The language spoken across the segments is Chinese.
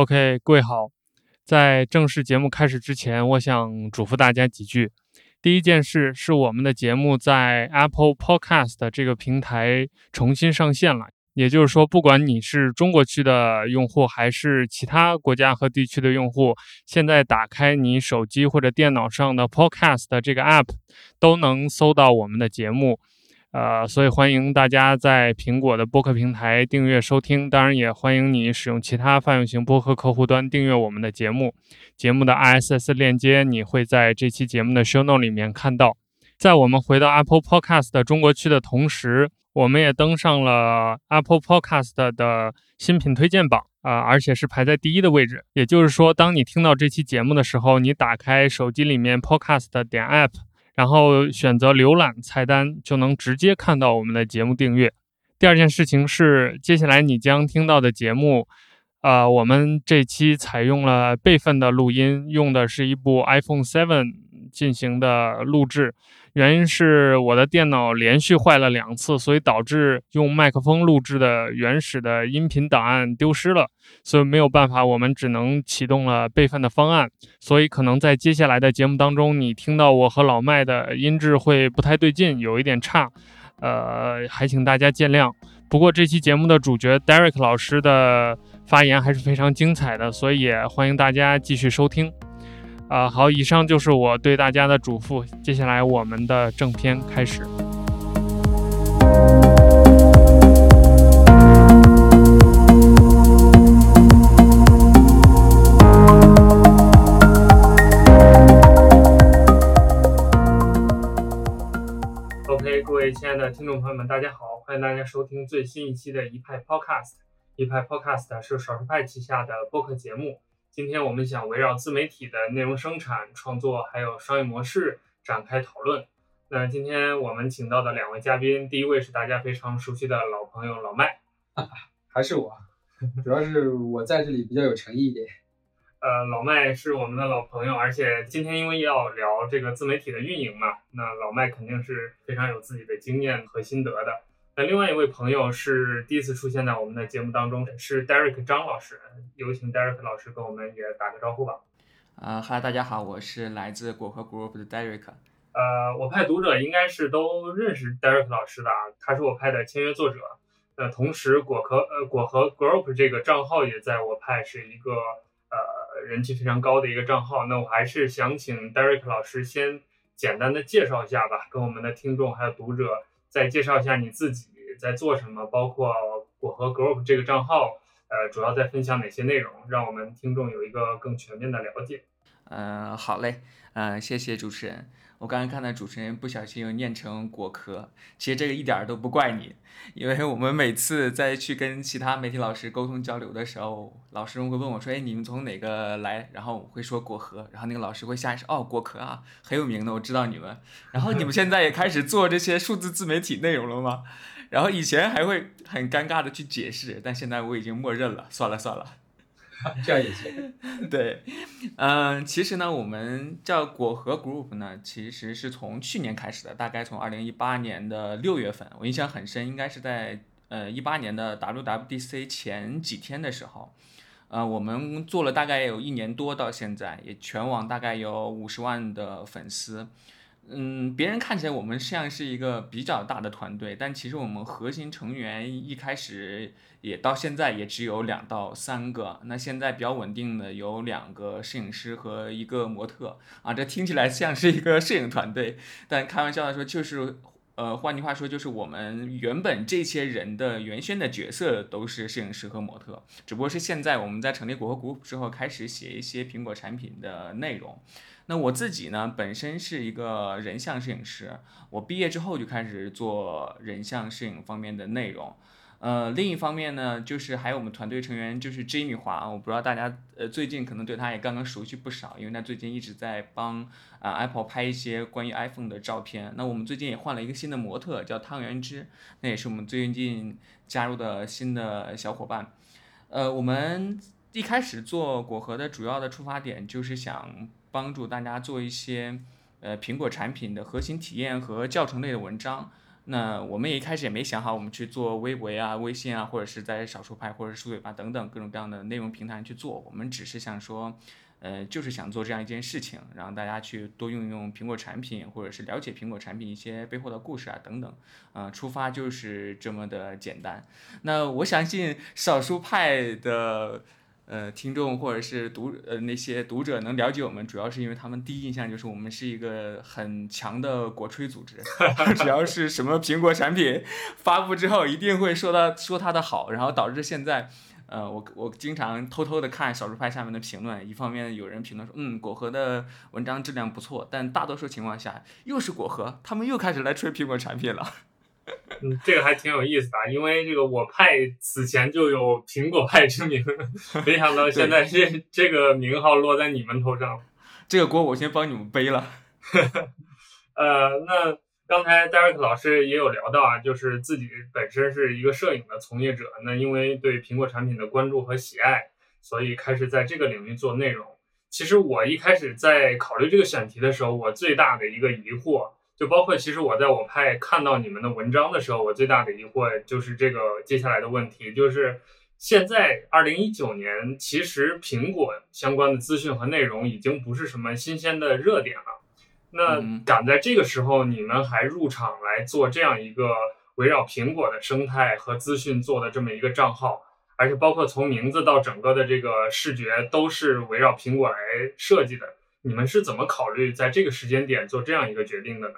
OK，各位好，在正式节目开始之前，我想嘱咐大家几句。第一件事是我们的节目在 Apple Podcast 这个平台重新上线了，也就是说，不管你是中国区的用户还是其他国家和地区的用户，现在打开你手机或者电脑上的 Podcast 这个 App，都能搜到我们的节目。呃，所以欢迎大家在苹果的播客平台订阅收听，当然也欢迎你使用其他泛用型播客客户端订阅我们的节目。节目的 RSS 链接你会在这期节目的 Show Note 里面看到。在我们回到 Apple Podcast 中国区的同时，我们也登上了 Apple Podcast 的新品推荐榜啊，而且是排在第一的位置。也就是说，当你听到这期节目的时候，你打开手机里面 Podcast 点 App。然后选择浏览菜单，就能直接看到我们的节目订阅。第二件事情是，接下来你将听到的节目，呃，我们这期采用了备份的录音，用的是一部 iPhone 7进行的录制。原因是我的电脑连续坏了两次，所以导致用麦克风录制的原始的音频档案丢失了，所以没有办法，我们只能启动了备份的方案。所以可能在接下来的节目当中，你听到我和老麦的音质会不太对劲，有一点差，呃，还请大家见谅。不过这期节目的主角 Derek 老师的发言还是非常精彩的，所以也欢迎大家继续收听。啊，好，以上就是我对大家的嘱咐。接下来我们的正片开始。OK，各位亲爱的听众朋友们，大家好，欢迎大家收听最新一期的一派 Podcast。一派 Podcast 是少数派旗下的播客节目。今天我们想围绕自媒体的内容生产、创作还有商业模式展开讨论。那今天我们请到的两位嘉宾，第一位是大家非常熟悉的老朋友老麦，还是我，主要是我在这里比较有诚意一点。呃，老麦是我们的老朋友，而且今天因为要聊这个自媒体的运营嘛，那老麦肯定是非常有自己的经验和心得的。那另外一位朋友是第一次出现在我们的节目当中，是 Derek 张老师，有请 Derek 老师跟我们也打个招呼吧。啊，嗨，大家好，我是来自果壳 Group 的 Derek。呃，我派读者应该是都认识 Derek 老师的，他是我派的签约作者。呃，同时果壳呃果壳 Group 这个账号也在我派是一个呃人气非常高的一个账号。那我还是想请 Derek 老师先简单的介绍一下吧，跟我们的听众还有读者。再介绍一下你自己在做什么，包括果核 Group 这个账号，呃，主要在分享哪些内容，让我们听众有一个更全面的了解。嗯，好嘞，嗯，谢谢主持人。我刚刚看到主持人不小心又念成果壳，其实这个一点儿都不怪你，因为我们每次在去跟其他媒体老师沟通交流的时候，老师会问我说：“哎，你们从哪个来？”然后我会说果核，然后那个老师会下意识哦，果壳啊，很有名的，我知道你们。然后你们现在也开始做这些数字自媒体内容了吗？然后以前还会很尴尬的去解释，但现在我已经默认了，算了算了。这样也行。对，嗯，其实呢，我们叫果核 Group 呢，其实是从去年开始的，大概从二零一八年的六月份，我印象很深，应该是在呃一八年的 WWDC 前几天的时候，呃，我们做了大概有一年多，到现在也全网大概有五十万的粉丝。嗯，别人看起来我们像是一个比较大的团队，但其实我们核心成员一开始也到现在也只有两到三个。那现在比较稳定的有两个摄影师和一个模特啊，这听起来像是一个摄影团队，但开玩笑的说就是，呃，换句话说就是我们原本这些人的原先的角色都是摄影师和模特，只不过是现在我们在成立果核 Group 之后开始写一些苹果产品的内容。那我自己呢，本身是一个人像摄影师，我毕业之后就开始做人像摄影方面的内容。呃，另一方面呢，就是还有我们团队成员就是 Jamie 华，我不知道大家呃最近可能对他也刚刚熟悉不少，因为他最近一直在帮啊 Apple 拍一些关于 iPhone 的照片。那我们最近也换了一个新的模特，叫汤圆之，那也是我们最近加入的新的小伙伴。呃，我们一开始做果核的主要的出发点就是想。帮助大家做一些呃苹果产品的核心体验和教程类的文章，那我们也一开始也没想好我们去做微博啊、微信啊，或者是在少数派或者书嘴巴等等各种各样的内容平台去做。我们只是想说，呃，就是想做这样一件事情，让大家去多用用苹果产品，或者是了解苹果产品一些背后的故事啊等等。呃，出发就是这么的简单。那我相信少数派的。呃，听众或者是读呃那些读者能了解我们，主要是因为他们第一印象就是我们是一个很强的国吹组织，只要是什么苹果产品发布之后，一定会说到说它的好，然后导致现在，呃，我我经常偷偷的看少数派下面的评论，一方面有人评论说，嗯，果核的文章质量不错，但大多数情况下又是果核，他们又开始来吹苹果产品了。嗯，这个还挺有意思的，因为这个我派此前就有苹果派之名，没想到现在这这个名号落在你们头上，这个锅我先帮你们背了。呃，那刚才 Derek 老师也有聊到啊，就是自己本身是一个摄影的从业者，那因为对苹果产品的关注和喜爱，所以开始在这个领域做内容。其实我一开始在考虑这个选题的时候，我最大的一个疑惑。就包括，其实我在我派看到你们的文章的时候，我最大的疑惑就是这个接下来的问题，就是现在二零一九年，其实苹果相关的资讯和内容已经不是什么新鲜的热点了。那赶在这个时候，你们还入场来做这样一个围绕苹果的生态和资讯做的这么一个账号，而且包括从名字到整个的这个视觉都是围绕苹果来设计的，你们是怎么考虑在这个时间点做这样一个决定的呢？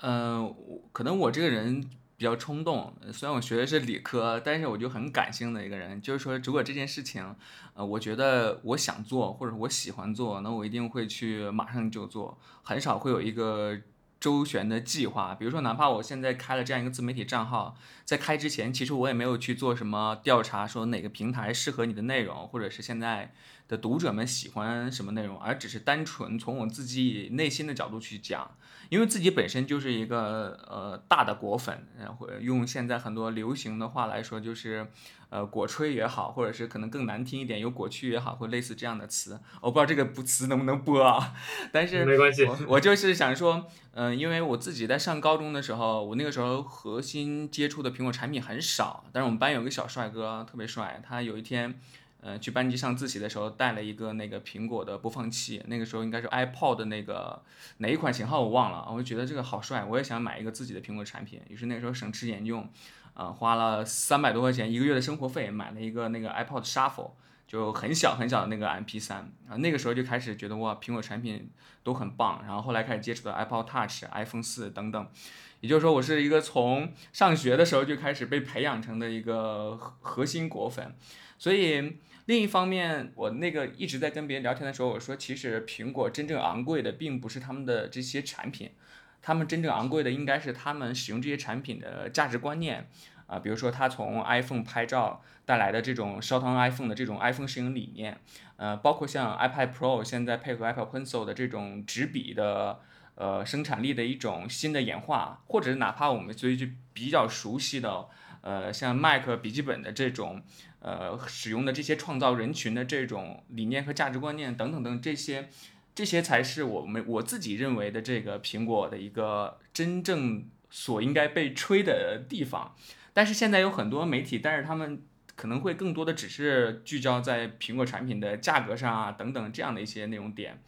嗯，可能我这个人比较冲动，虽然我学的是理科，但是我就很感性的一个人。就是说，如果这件事情，呃，我觉得我想做或者我喜欢做，那我一定会去马上就做，很少会有一个周旋的计划。比如说，哪怕我现在开了这样一个自媒体账号，在开之前，其实我也没有去做什么调查，说哪个平台适合你的内容，或者是现在的读者们喜欢什么内容，而只是单纯从我自己内心的角度去讲。因为自己本身就是一个呃大的果粉，然后用现在很多流行的话来说，就是呃果吹也好，或者是可能更难听一点有果区也好，或类似这样的词，我不知道这个不词能不能播啊。但是没关系，我我就是想说，嗯，因为我自己在上高中的时候，我那个时候核心接触的苹果产品很少，但是我们班有个小帅哥特别帅，他有一天。呃，去班级上自习的时候带了一个那个苹果的播放器，那个时候应该是 iPod 的那个哪一款型号我忘了，我就觉得这个好帅，我也想买一个自己的苹果产品。于是那时候省吃俭用，啊，花了三百多块钱一个月的生活费买了一个那个 iPod Shuffle，就很小很小的那个 MP3。啊，那个时候就开始觉得哇，苹果产品都很棒。然后后来开始接触的 iPod Touch、iPhone 四等等，也就是说我是一个从上学的时候就开始被培养成的一个核心果粉，所以。另一方面，我那个一直在跟别人聊天的时候，我说，其实苹果真正昂贵的并不是他们的这些产品，他们真正昂贵的应该是他们使用这些产品的价值观念啊，比如说他从 iPhone 拍照带来的这种烧烫 iPhone 的这种 iPhone 摄影理念，呃，包括像 iPad Pro 现在配合 Apple Pencil 的这种纸笔的呃生产力的一种新的演化，或者是哪怕我们最近比较熟悉的呃像 Mac 笔记本的这种。呃，使用的这些创造人群的这种理念和价值观念等等等这些，这些才是我们我自己认为的这个苹果的一个真正所应该被吹的地方。但是现在有很多媒体，但是他们可能会更多的只是聚焦在苹果产品的价格上啊等等这样的一些内容点。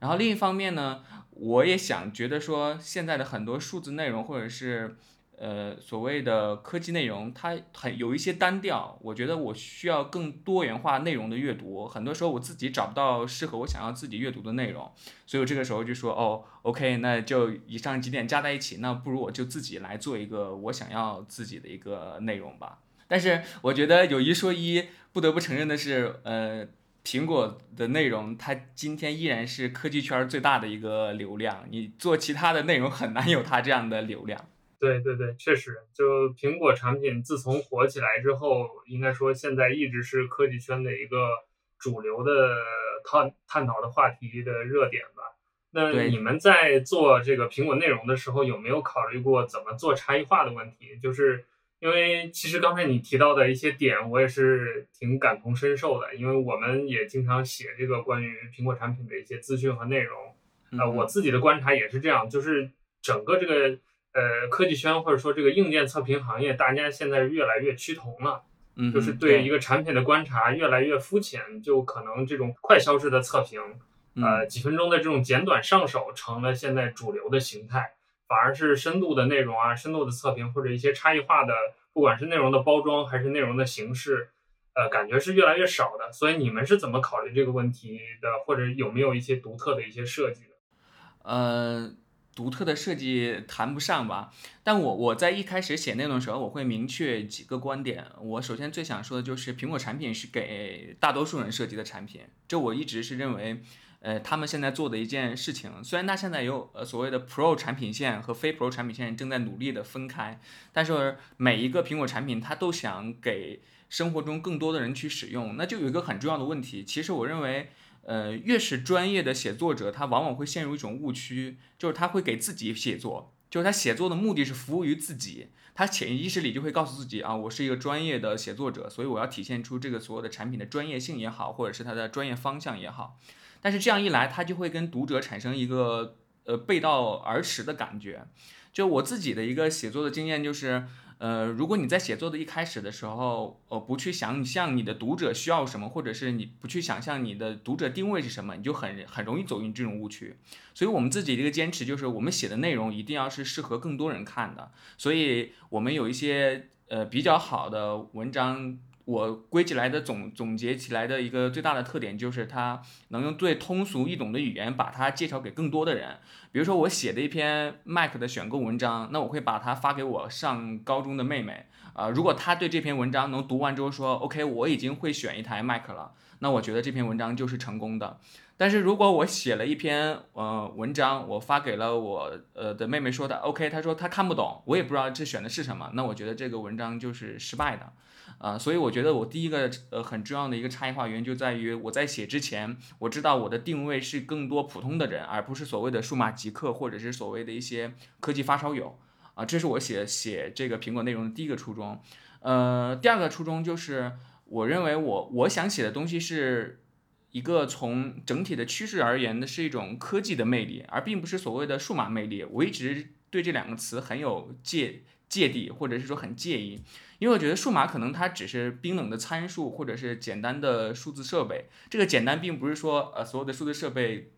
然后另一方面呢，我也想觉得说现在的很多数字内容或者是。呃，所谓的科技内容，它很有一些单调。我觉得我需要更多元化内容的阅读。很多时候我自己找不到适合我想要自己阅读的内容，所以我这个时候就说，哦，OK，那就以上几点加在一起，那不如我就自己来做一个我想要自己的一个内容吧。但是我觉得有一说一，不得不承认的是，呃，苹果的内容它今天依然是科技圈最大的一个流量。你做其他的内容很难有它这样的流量。对对对，确实，就苹果产品自从火起来之后，应该说现在一直是科技圈的一个主流的探探讨的话题的热点吧。那你们在做这个苹果内容的时候，有没有考虑过怎么做差异化的问题？就是因为其实刚才你提到的一些点，我也是挺感同身受的，因为我们也经常写这个关于苹果产品的一些资讯和内容。呃，我自己的观察也是这样，就是整个这个。呃，科技圈或者说这个硬件测评行业，大家现在越来越趋同了，嗯，就是对一个产品的观察越来越肤浅，就可能这种快消式的测评，呃，几分钟的这种简短上手成了现在主流的形态，反而是深度的内容啊，深度的测评或者一些差异化的，不管是内容的包装还是内容的形式，呃，感觉是越来越少的。所以你们是怎么考虑这个问题的，或者有没有一些独特的一些设计的？呃。独特的设计谈不上吧，但我我在一开始写内容的时候，我会明确几个观点。我首先最想说的就是，苹果产品是给大多数人设计的产品，这我一直是认为，呃，他们现在做的一件事情。虽然它现在有呃所谓的 Pro 产品线和非 Pro 产品线正在努力的分开，但是每一个苹果产品它都想给生活中更多的人去使用。那就有一个很重要的问题，其实我认为。呃，越是专业的写作者，他往往会陷入一种误区，就是他会给自己写作，就是他写作的目的是服务于自己，他潜意识里就会告诉自己啊，我是一个专业的写作者，所以我要体现出这个所有的产品的专业性也好，或者是它的专业方向也好。但是这样一来，他就会跟读者产生一个呃背道而驰的感觉。就我自己的一个写作的经验就是。呃，如果你在写作的一开始的时候，呃，不去想象你的读者需要什么，或者是你不去想象你的读者定位是什么，你就很很容易走进这种误区。所以，我们自己这个坚持就是，我们写的内容一定要是适合更多人看的。所以我们有一些呃比较好的文章。我归起来的总总结起来的一个最大的特点就是，它能用最通俗易懂的语言把它介绍给更多的人。比如说，我写的一篇 Mac 的选购文章，那我会把它发给我上高中的妹妹。啊，如果她对这篇文章能读完之后说 OK，我已经会选一台 Mac 了，那我觉得这篇文章就是成功的。但是如果我写了一篇呃文章，我发给了我呃的妹妹说的 OK，她说她看不懂，我也不知道这选的是什么，那我觉得这个文章就是失败的。啊，所以我觉得我第一个呃很重要的一个差异化原因就在于我在写之前，我知道我的定位是更多普通的人，而不是所谓的数码极客或者是所谓的一些科技发烧友啊，这是我写写这个苹果内容的第一个初衷。呃，第二个初衷就是我认为我我想写的东西是一个从整体的趋势而言的是一种科技的魅力，而并不是所谓的数码魅力。我一直对这两个词很有芥芥蒂，或者是说很介意。因为我觉得数码可能它只是冰冷的参数，或者是简单的数字设备。这个简单并不是说呃所有的数字设备。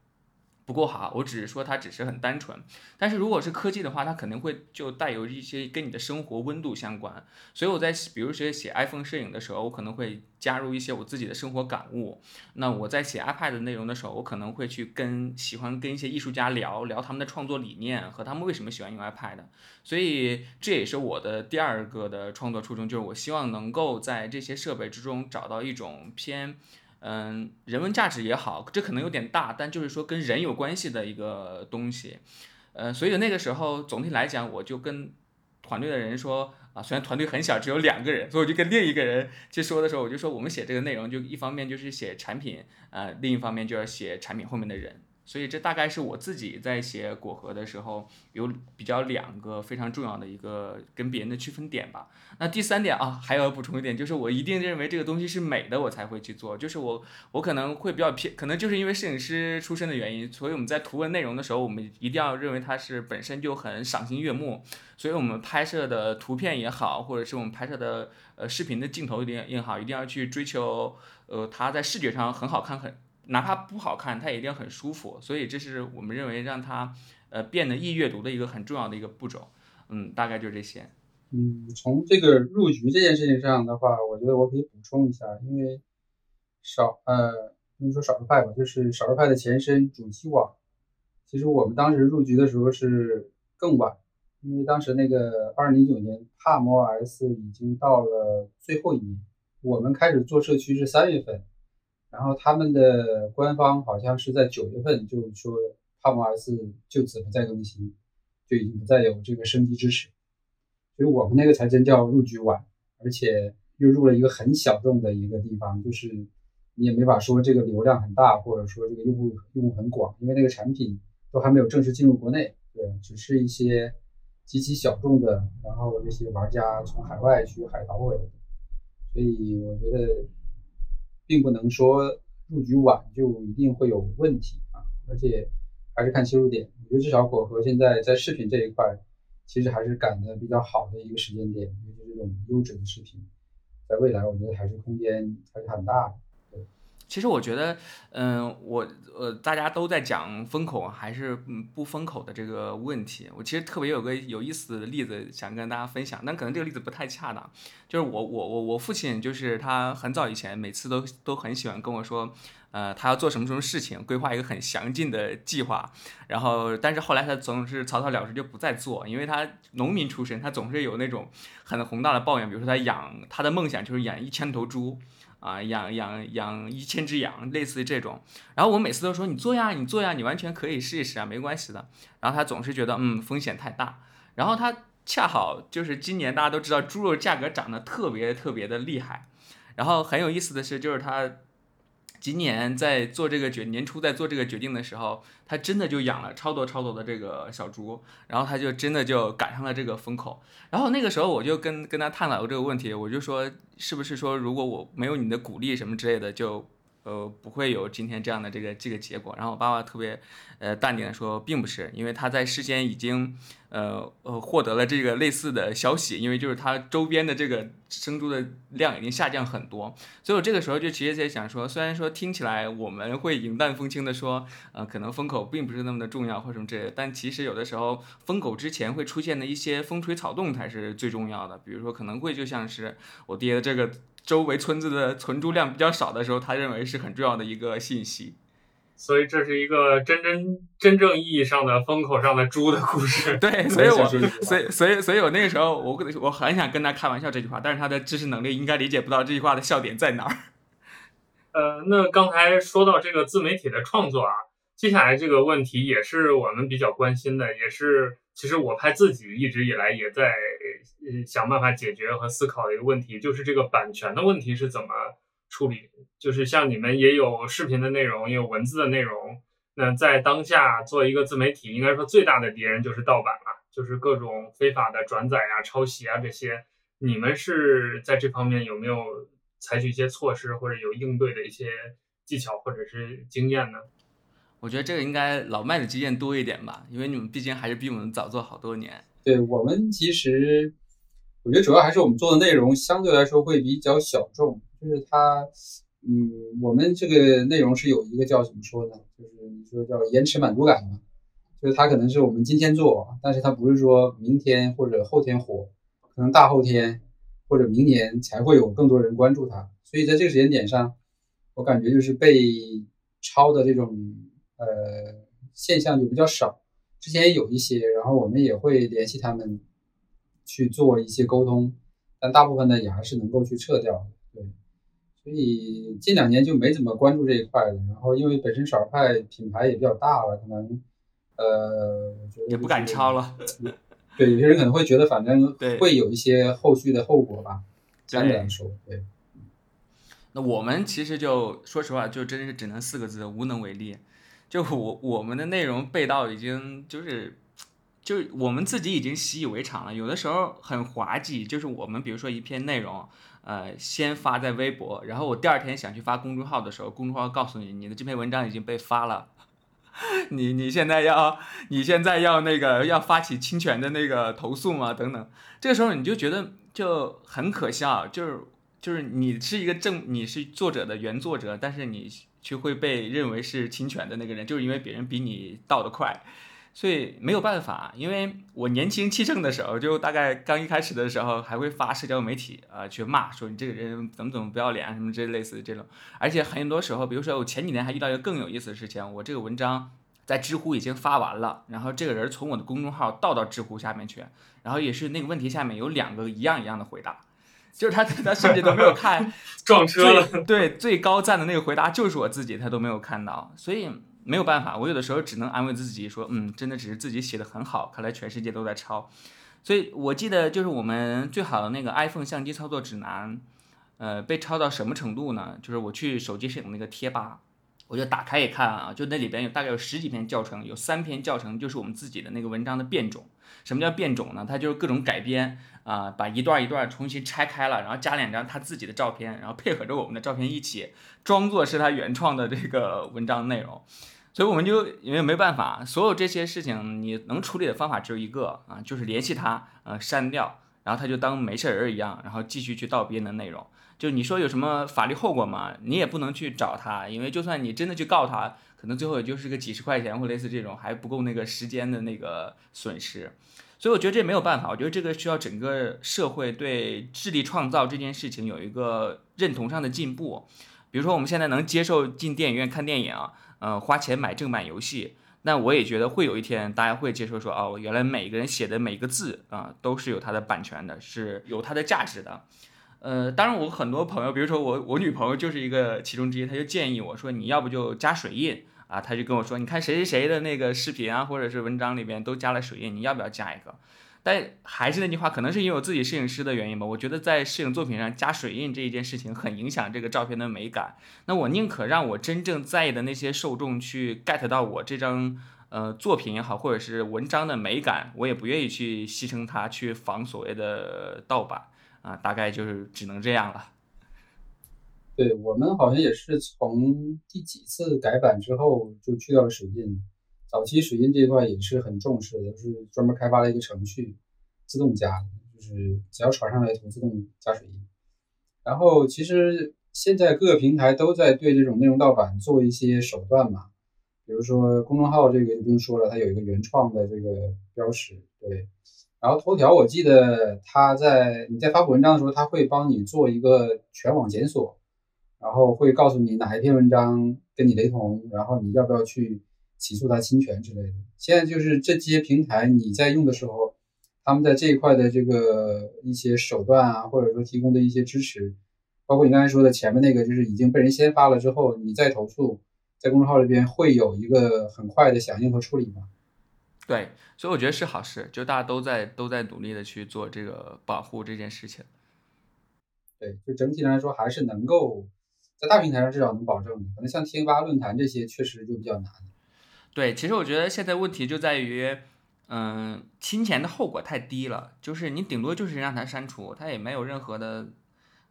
不够好，我只是说它只是很单纯，但是如果是科技的话，它肯定会就带有一些跟你的生活温度相关。所以我在比如说写 iPhone 摄影的时候，我可能会加入一些我自己的生活感悟。那我在写 iPad 的内容的时候，我可能会去跟喜欢跟一些艺术家聊聊他们的创作理念和他们为什么喜欢用 iPad。所以这也是我的第二个的创作初衷，就是我希望能够在这些设备之中找到一种偏。嗯，人文价值也好，这可能有点大，但就是说跟人有关系的一个东西，呃，所以那个时候总体来讲，我就跟团队的人说啊，虽然团队很小，只有两个人，所以我就跟另一个人去说的时候，我就说我们写这个内容，就一方面就是写产品，呃，另一方面就要写产品后面的人。所以这大概是我自己在写果核的时候有比较两个非常重要的一个跟别人的区分点吧。那第三点啊，还要补充一点，就是我一定认为这个东西是美的，我才会去做。就是我我可能会比较偏，可能就是因为摄影师出身的原因，所以我们在图文内容的时候，我们一定要认为它是本身就很赏心悦目。所以我们拍摄的图片也好，或者是我们拍摄的呃视频的镜头一定也好，一定要去追求呃它在视觉上很好看很。哪怕不好看，它也一定很舒服，所以这是我们认为让它呃变得易阅读的一个很重要的一个步骤。嗯，大概就这些。嗯，从这个入局这件事情上的话，我觉得我可以补充一下，因为少呃，不能说少数派吧，就是少数派的前身主机网，其实我们当时入局的时候是更晚，因为当时那个二零零九年帕 OS 已经到了最后一年，我们开始做社区是三月份。然后他们的官方好像是在九月份就说 PalmOS 就此不再更新，就已经不再有这个升级支持，所以我们那个才真叫入局晚，而且又入了一个很小众的一个地方，就是你也没法说这个流量很大，或者说这个用户用户很广，因为那个产品都还没有正式进入国内，对，只是一些极其小众的，然后这些玩家从海外去海淘回来的，所以我觉得。并不能说入局晚就一定会有问题啊，而且还是看切入点。我觉得至少果核现在在视频这一块，其实还是赶的比较好的一个时间点，尤其这种优质的视频，在未来我觉得还是空间还是很大的。其实我觉得，嗯，我呃，大家都在讲风口还是嗯不封口的这个问题。我其实特别有个有意思的例子想跟大家分享，但可能这个例子不太恰当。就是我我我我父亲，就是他很早以前每次都都很喜欢跟我说，呃，他要做什么什么事情，规划一个很详尽的计划。然后，但是后来他总是草草了事就不再做，因为他农民出身，他总是有那种很宏大的抱怨。比如说他养他的梦想就是养一千头猪。啊，养养养一千只羊，类似于这种。然后我每次都说你做呀，你做呀，你完全可以试一试啊，没关系的。然后他总是觉得嗯风险太大。然后他恰好就是今年大家都知道猪肉价格涨得特别特别的厉害。然后很有意思的是，就是他。今年在做这个决年初在做这个决定的时候，他真的就养了超多超多的这个小猪，然后他就真的就赶上了这个风口。然后那个时候我就跟跟他探讨过这个问题，我就说是不是说如果我没有你的鼓励什么之类的，就呃不会有今天这样的这个这个结果。然后我爸爸特别呃淡定的说，并不是，因为他在事先已经。呃呃，获得了这个类似的消息，因为就是它周边的这个生猪的量已经下降很多，所以我这个时候就直接在想说，虽然说听起来我们会云淡风轻的说，呃，可能风口并不是那么的重要或什么之类的，但其实有的时候风口之前会出现的一些风吹草动才是最重要的，比如说可能会就像是我爹的这个周围村子的存猪量比较少的时候，他认为是很重要的一个信息。所以这是一个真真真正意义上的风口上的猪的故事。对，所以我，所以，所以，所以我那个时候，我我很想跟他开玩笑这句话，但是他的知识能力应该理解不到这句话的笑点在哪儿。呃，那刚才说到这个自媒体的创作啊，接下来这个问题也是我们比较关心的，也是其实我派自己一直以来也在想办法解决和思考的一个问题，就是这个版权的问题是怎么。处理就是像你们也有视频的内容，也有文字的内容。那在当下做一个自媒体，应该说最大的敌人就是盗版了，就是各种非法的转载啊、抄袭啊这些。你们是在这方面有没有采取一些措施，或者有应对的一些技巧或者是经验呢？我觉得这个应该老麦的经验多一点吧，因为你们毕竟还是比我们早做好多年。对我们其实，我觉得主要还是我们做的内容相对来说会比较小众。就是它，嗯，我们这个内容是有一个叫怎么说呢？就是你说叫延迟满足感嘛，就是它可能是我们今天做，但是它不是说明天或者后天火，可能大后天或者明年才会有更多人关注它。所以在这个时间点上，我感觉就是被抄的这种呃现象就比较少。之前也有一些，然后我们也会联系他们去做一些沟通，但大部分呢也还是能够去撤掉。对。所以近两年就没怎么关注这一块了。然后因为本身少儿派品牌也比较大了，可能呃，也不敢抄了。对，有些人可能会觉得，反正会有一些后续的后果吧。相对来说，对。那我们其实就说实话，就真是只能四个字：无能为力。就我我们的内容被盗已经就是，就我们自己已经习以为常了。有的时候很滑稽，就是我们比如说一篇内容。呃，先发在微博，然后我第二天想去发公众号的时候，公众号告诉你，你的这篇文章已经被发了，你你现在要，你现在要那个要发起侵权的那个投诉吗？等等，这个时候你就觉得就很可笑，就是就是你是一个正，你是作者的原作者，但是你却会被认为是侵权的那个人，就是因为别人比你倒得快。所以没有办法，因为我年轻气盛的时候，就大概刚一开始的时候，还会发社交媒体啊去骂，说你这个人怎么怎么不要脸什么这类似的这种。而且很多时候，比如说我前几年还遇到一个更有意思的事情，我这个文章在知乎已经发完了，然后这个人从我的公众号倒到知乎下面去，然后也是那个问题下面有两个一样一样的回答，就是他他甚至都没有看 撞车了，对最高赞的那个回答就是我自己，他都没有看到，所以。没有办法，我有的时候只能安慰自己说，嗯，真的只是自己写的很好，看来全世界都在抄。所以我记得就是我们最好的那个 iPhone 相机操作指南，呃，被抄到什么程度呢？就是我去手机摄影那个贴吧，我就打开一看啊，就那里边有大概有十几篇教程，有三篇教程就是我们自己的那个文章的变种。什么叫变种呢？它就是各种改编啊，把一段一段重新拆开了，然后加两张他自己的照片，然后配合着我们的照片一起装作是他原创的这个文章内容。所以我们就因为没办法，所有这些事情你能处理的方法只有一个啊，就是联系他，呃，删掉，然后他就当没事人一样，然后继续去盗别人的内容。就你说有什么法律后果吗？你也不能去找他，因为就算你真的去告他，可能最后也就是个几十块钱或类似这种，还不够那个时间的那个损失。所以我觉得这没有办法，我觉得这个需要整个社会对智力创造这件事情有一个认同上的进步。比如说我们现在能接受进电影院看电影，呃，花钱买正版游戏，那我也觉得会有一天大家会接受说，哦，原来每个人写的每个字啊都是有它的版权的，是有它的价值的。呃，当然我很多朋友，比如说我我女朋友就是一个其中之一，她就建议我说，你要不就加水印。啊，他就跟我说，你看谁谁谁的那个视频啊，或者是文章里边都加了水印，你要不要加一个？但还是那句话，可能是因为我自己摄影师的原因吧，我觉得在摄影作品上加水印这一件事情很影响这个照片的美感。那我宁可让我真正在意的那些受众去 get 到我这张呃作品也好，或者是文章的美感，我也不愿意去牺牲它去仿所谓的盗版啊，大概就是只能这样了。对我们好像也是从第几次改版之后就去掉了水印。早期水印这一块也是很重视的，就是专门开发了一个程序，自动加，就是只要传上来就自动加水印。然后其实现在各个平台都在对这种内容盗版做一些手段嘛，比如说公众号这个就不用说了，它有一个原创的这个标识，对。然后头条我记得它在你在发布文章的时候，它会帮你做一个全网检索。然后会告诉你哪一篇文章跟你雷同，然后你要不要去起诉他侵权之类的。现在就是这些平台你在用的时候，他们在这一块的这个一些手段啊，或者说提供的一些支持，包括你刚才说的前面那个，就是已经被人先发了之后，你再投诉，在公众号这边会有一个很快的响应和处理吗？对，所以我觉得是好事，就大家都在都在努力的去做这个保护这件事情。对，就整体来说还是能够。在大平台上至少能保证的，可能像贴吧、论坛这些确实就比较难。对，其实我觉得现在问题就在于，嗯，侵权的后果太低了，就是你顶多就是让他删除，他也没有任何的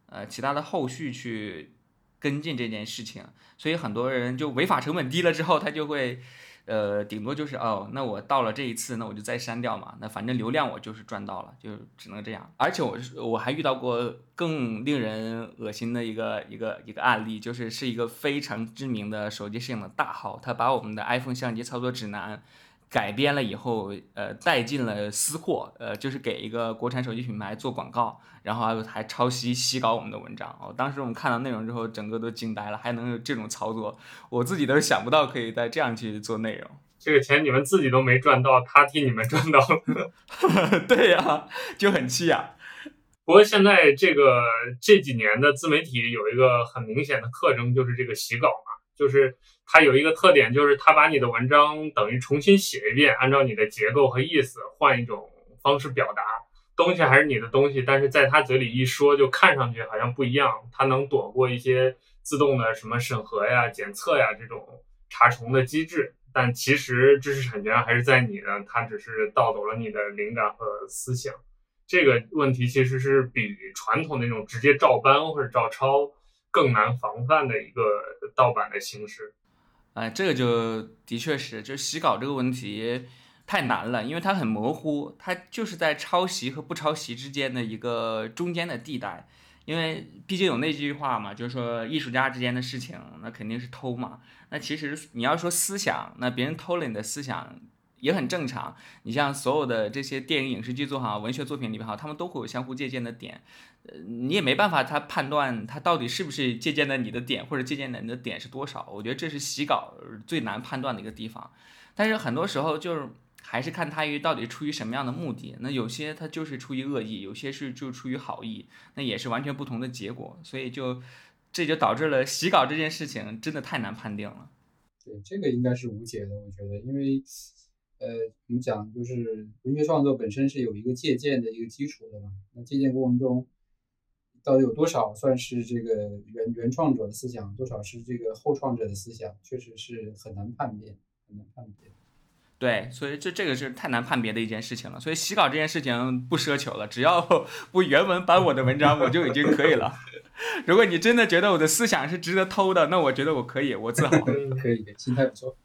呃其他的后续去跟进这件事情，所以很多人就违法成本低了之后，他就会。呃，顶多就是哦，那我到了这一次，那我就再删掉嘛。那反正流量我就是赚到了，就只能这样。而且我我还遇到过更令人恶心的一个一个一个案例，就是是一个非常知名的手机摄影的大号，他把我们的 iPhone 相机操作指南。改编了以后，呃，带进了私货，呃，就是给一个国产手机品牌做广告，然后还还抄袭、洗稿我们的文章。哦，当时我们看到内容之后，整个都惊呆了，还能有这种操作，我自己都想不到可以再这样去做内容。这个钱你们自己都没赚到，他替你们赚到了，对呀，就很气呀。不过现在这个这几年的自媒体有一个很明显的特征，就是这个洗稿嘛，就是。它有一个特点，就是它把你的文章等于重新写一遍，按照你的结构和意思换一种方式表达，东西还是你的东西，但是在他嘴里一说，就看上去好像不一样。它能躲过一些自动的什么审核呀、检测呀这种查重的机制，但其实知识产权还是在你的，它只是盗走了你的灵感和思想。这个问题其实是比传统那种直接照搬或者照抄更难防范的一个盗版的形式。哎，这个就的确是，就洗稿这个问题太难了，因为它很模糊，它就是在抄袭和不抄袭之间的一个中间的地带。因为毕竟有那句话嘛，就是说艺术家之间的事情，那肯定是偷嘛。那其实你要说思想，那别人偷了你的思想。也很正常，你像所有的这些电影、影视剧作好，文学作品里面好，他们都会有相互借鉴的点，呃你也没办法他判断他到底是不是借鉴的你的点，或者借鉴的你的点是多少。我觉得这是洗稿最难判断的一个地方。但是很多时候就是还是看他于到底出于什么样的目的。那有些他就是出于恶意，有些是就出于好意，那也是完全不同的结果。所以就这就导致了洗稿这件事情真的太难判定了。对，这个应该是无解的，我觉得，因为。呃，我们讲就是文学创作本身是有一个借鉴的一个基础的嘛。那借鉴过程中，到底有多少算是这个原原创者的思想，多少是这个后创者的思想，确实是很难判别，很难判别。对，所以这这个是太难判别的一件事情了。所以洗稿这件事情不奢求了，只要 不原文搬我的文章，我就已经可以了。如果你真的觉得我的思想是值得偷的，那我觉得我可以，我自豪。可以，心态不错。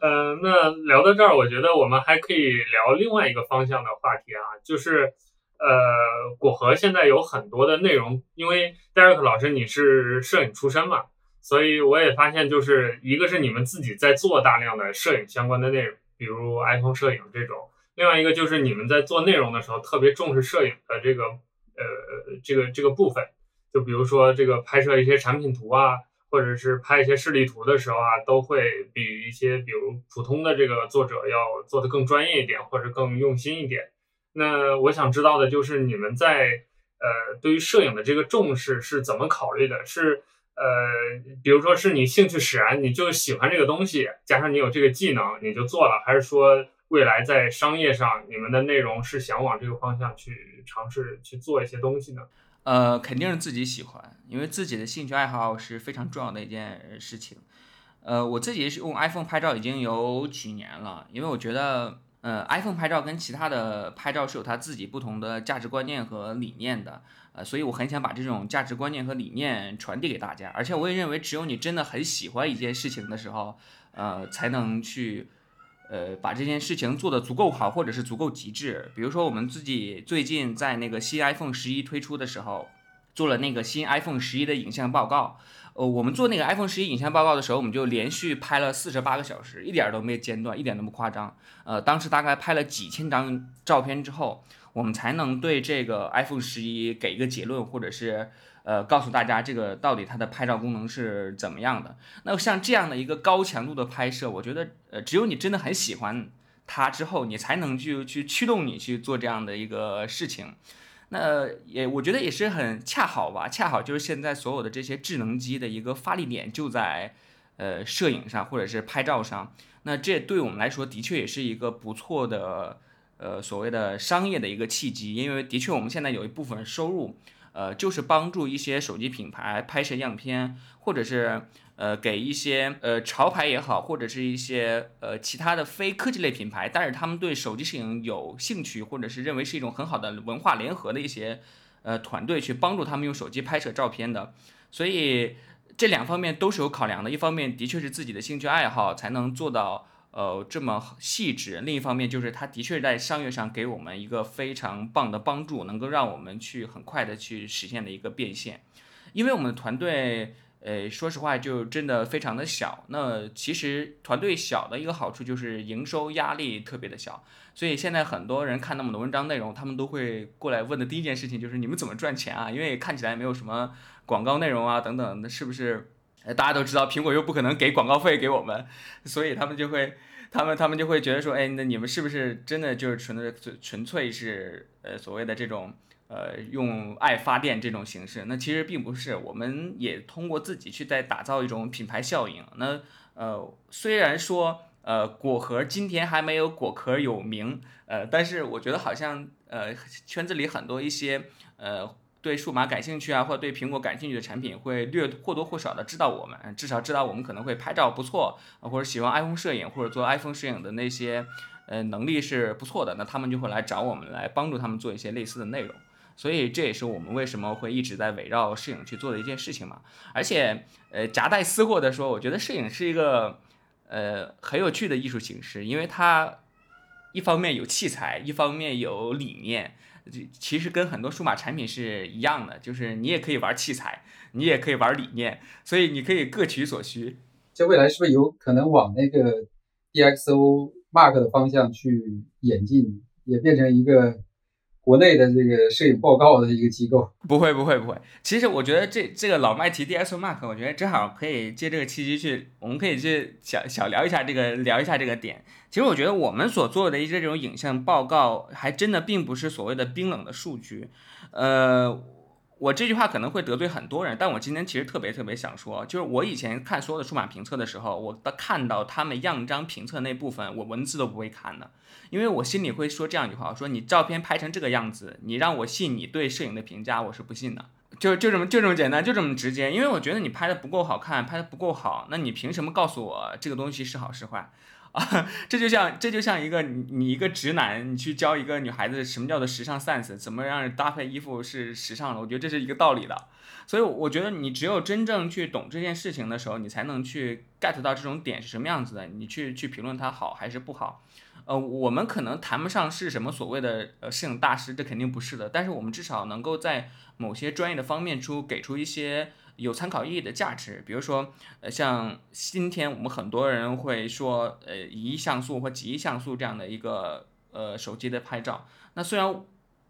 呃，那聊到这儿，我觉得我们还可以聊另外一个方向的话题啊，就是呃，果核现在有很多的内容，因为 Derek 老师你是摄影出身嘛，所以我也发现，就是一个是你们自己在做大量的摄影相关的内容，比如 iPhone 摄影这种，另外一个就是你们在做内容的时候特别重视摄影的这个呃这个这个部分，就比如说这个拍摄一些产品图啊。或者是拍一些示例图的时候啊，都会比一些比如普通的这个作者要做的更专业一点，或者更用心一点。那我想知道的就是你们在呃对于摄影的这个重视是怎么考虑的？是呃比如说是你兴趣使然，你就喜欢这个东西，加上你有这个技能你就做了，还是说未来在商业上你们的内容是想往这个方向去尝试去做一些东西呢？呃，肯定是自己喜欢，因为自己的兴趣爱好是非常重要的一件事情。呃，我自己是用 iPhone 拍照已经有几年了，因为我觉得，呃，iPhone 拍照跟其他的拍照是有它自己不同的价值观念和理念的，呃，所以我很想把这种价值观念和理念传递给大家。而且我也认为，只有你真的很喜欢一件事情的时候，呃，才能去。呃，把这件事情做得足够好，或者是足够极致。比如说，我们自己最近在那个新 iPhone 十一推出的时候，做了那个新 iPhone 十一的影像报告。呃，我们做那个 iPhone 十一影像报告的时候，我们就连续拍了四十八个小时，一点都没间断，一点都不夸张。呃，当时大概拍了几千张照片之后，我们才能对这个 iPhone 十一给一个结论，或者是。呃，告诉大家这个到底它的拍照功能是怎么样的？那像这样的一个高强度的拍摄，我觉得，呃，只有你真的很喜欢它之后，你才能去去驱动你去做这样的一个事情。那也我觉得也是很恰好吧，恰好就是现在所有的这些智能机的一个发力点就在呃摄影上或者是拍照上。那这对我们来说的确也是一个不错的呃所谓的商业的一个契机，因为的确我们现在有一部分收入。呃，就是帮助一些手机品牌拍摄样片，或者是呃给一些呃潮牌也好，或者是一些呃其他的非科技类品牌，但是他们对手机摄影有兴趣，或者是认为是一种很好的文化联合的一些呃团队去帮助他们用手机拍摄照片的，所以这两方面都是有考量的。一方面的确是自己的兴趣爱好才能做到。呃，这么细致。另一方面，就是它的确在商业上给我们一个非常棒的帮助，能够让我们去很快的去实现的一个变现。因为我们的团队，呃，说实话就真的非常的小。那其实团队小的一个好处就是营收压力特别的小。所以现在很多人看那么多文章内容，他们都会过来问的第一件事情就是你们怎么赚钱啊？因为看起来没有什么广告内容啊等等，那是不是？大家都知道，苹果又不可能给广告费给我们，所以他们就会，他们他们就会觉得说，哎，那你们是不是真的就是纯的纯粹是呃所谓的这种呃用爱发电这种形式？那其实并不是，我们也通过自己去在打造一种品牌效应。那呃虽然说呃果核今天还没有果壳有名，呃，但是我觉得好像呃圈子里很多一些呃。对数码感兴趣啊，或者对苹果感兴趣的产品，会略或多或少的知道我们，至少知道我们可能会拍照不错，或者喜欢 iPhone 摄影或者做 iPhone 摄影的那些，呃，能力是不错的，那他们就会来找我们来帮助他们做一些类似的内容。所以这也是我们为什么会一直在围绕摄影去做的一件事情嘛。而且，呃，夹带私货的说，我觉得摄影是一个，呃，很有趣的艺术形式，因为它一方面有器材，一方面有理念。其实跟很多数码产品是一样的，就是你也可以玩器材，你也可以玩理念，所以你可以各取所需。这未来是不是有可能往那个 DxO Mark 的方向去演进，也变成一个？国内的这个摄影报告的一个机构，不会不会不会。其实我觉得这这个老麦提 DSO Mark，我觉得正好可以借这个契机去，我们可以去小小聊一下这个聊一下这个点。其实我觉得我们所做的一些这种影像报告，还真的并不是所谓的冰冷的数据，呃。我这句话可能会得罪很多人，但我今天其实特别特别想说，就是我以前看所有的数码评测的时候，我的看到他们样张评测那部分，我文字都不会看的，因为我心里会说这样一句话：我说你照片拍成这个样子，你让我信你对摄影的评价，我是不信的。就就这么就这么简单，就这么直接。因为我觉得你拍的不够好看，拍的不够好，那你凭什么告诉我这个东西是好是坏？这就像这就像一个你你一个直男，你去教一个女孩子什么叫做时尚 sense，怎么让人搭配衣服是时尚的，我觉得这是一个道理的。所以我觉得你只有真正去懂这件事情的时候，你才能去 get 到这种点是什么样子的，你去去评论它好还是不好。呃，我们可能谈不上是什么所谓的呃摄影大师，这肯定不是的。但是我们至少能够在某些专业的方面出给出一些有参考意义的价值。比如说，呃，像今天我们很多人会说，呃，一亿像素或几亿像素这样的一个呃手机的拍照，那虽然。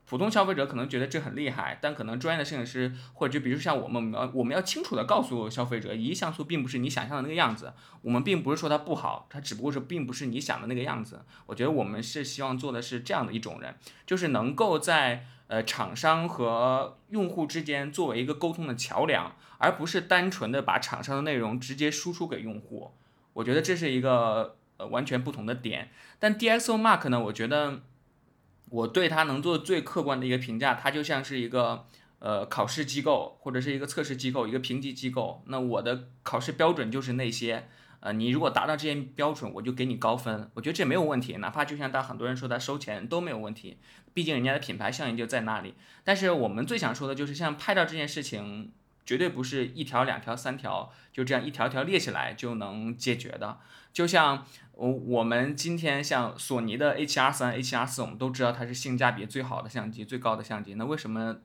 普通消费者可能觉得这很厉害，但可能专业的摄影师或者就比如像我们，我们要我们要清楚的告诉消费者，一亿像素并不是你想象的那个样子。我们并不是说它不好，它只不过是并不是你想的那个样子。我觉得我们是希望做的是这样的一种人，就是能够在呃厂商和用户之间作为一个沟通的桥梁，而不是单纯的把厂商的内容直接输出给用户。我觉得这是一个呃完全不同的点。但 DxO Mark 呢，我觉得。我对他能做最客观的一个评价，它就像是一个呃考试机构或者是一个测试机构，一个评级机构。那我的考试标准就是那些，呃，你如果达到这些标准，我就给你高分。我觉得这没有问题，哪怕就像他很多人说他收钱都没有问题，毕竟人家的品牌效应就在那里。但是我们最想说的就是，像拍照这件事情，绝对不是一条、两条、三条就这样一条条列起来就能解决的，就像。我我们今天像索尼的 A7R 三、A7R 四，我们都知道它是性价比最好的相机、最高的相机。那为什么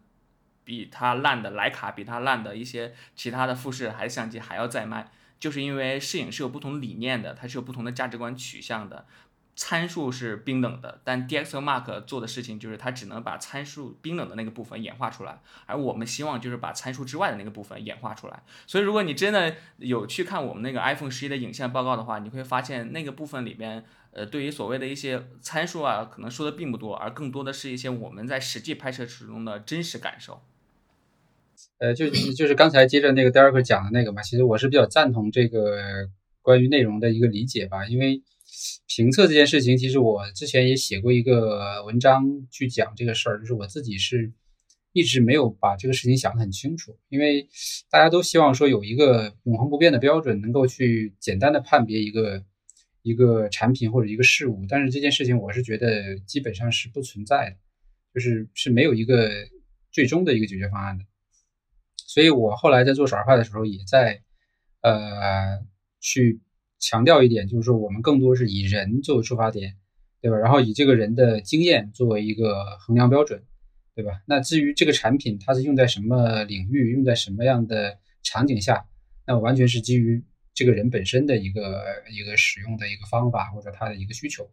比它烂的徕卡、比它烂的一些其他的富士还相机还要再卖？就是因为摄影是有不同理念的，它是有不同的价值观取向的。参数是冰冷的，但 DxOMark 做的事情就是它只能把参数冰冷的那个部分演化出来，而我们希望就是把参数之外的那个部分演化出来。所以，如果你真的有去看我们那个 iPhone 十一的影像报告的话，你会发现那个部分里边，呃，对于所谓的一些参数啊，可能说的并不多，而更多的是一些我们在实际拍摄时中的真实感受。呃，就就是刚才接着那个 Derek 讲的那个嘛，其实我是比较赞同这个关于内容的一个理解吧，因为。评测这件事情，其实我之前也写过一个文章去讲这个事儿，就是我自己是一直没有把这个事情想得很清楚，因为大家都希望说有一个永恒不变的标准，能够去简单的判别一个一个产品或者一个事物，但是这件事情我是觉得基本上是不存在的，就是是没有一个最终的一个解决方案的，所以我后来在做耍儿派的时候，也在呃去。强调一点，就是说我们更多是以人作为出发点，对吧？然后以这个人的经验作为一个衡量标准，对吧？那至于这个产品它是用在什么领域，用在什么样的场景下，那完全是基于这个人本身的一个一个使用的一个方法或者他的一个需求，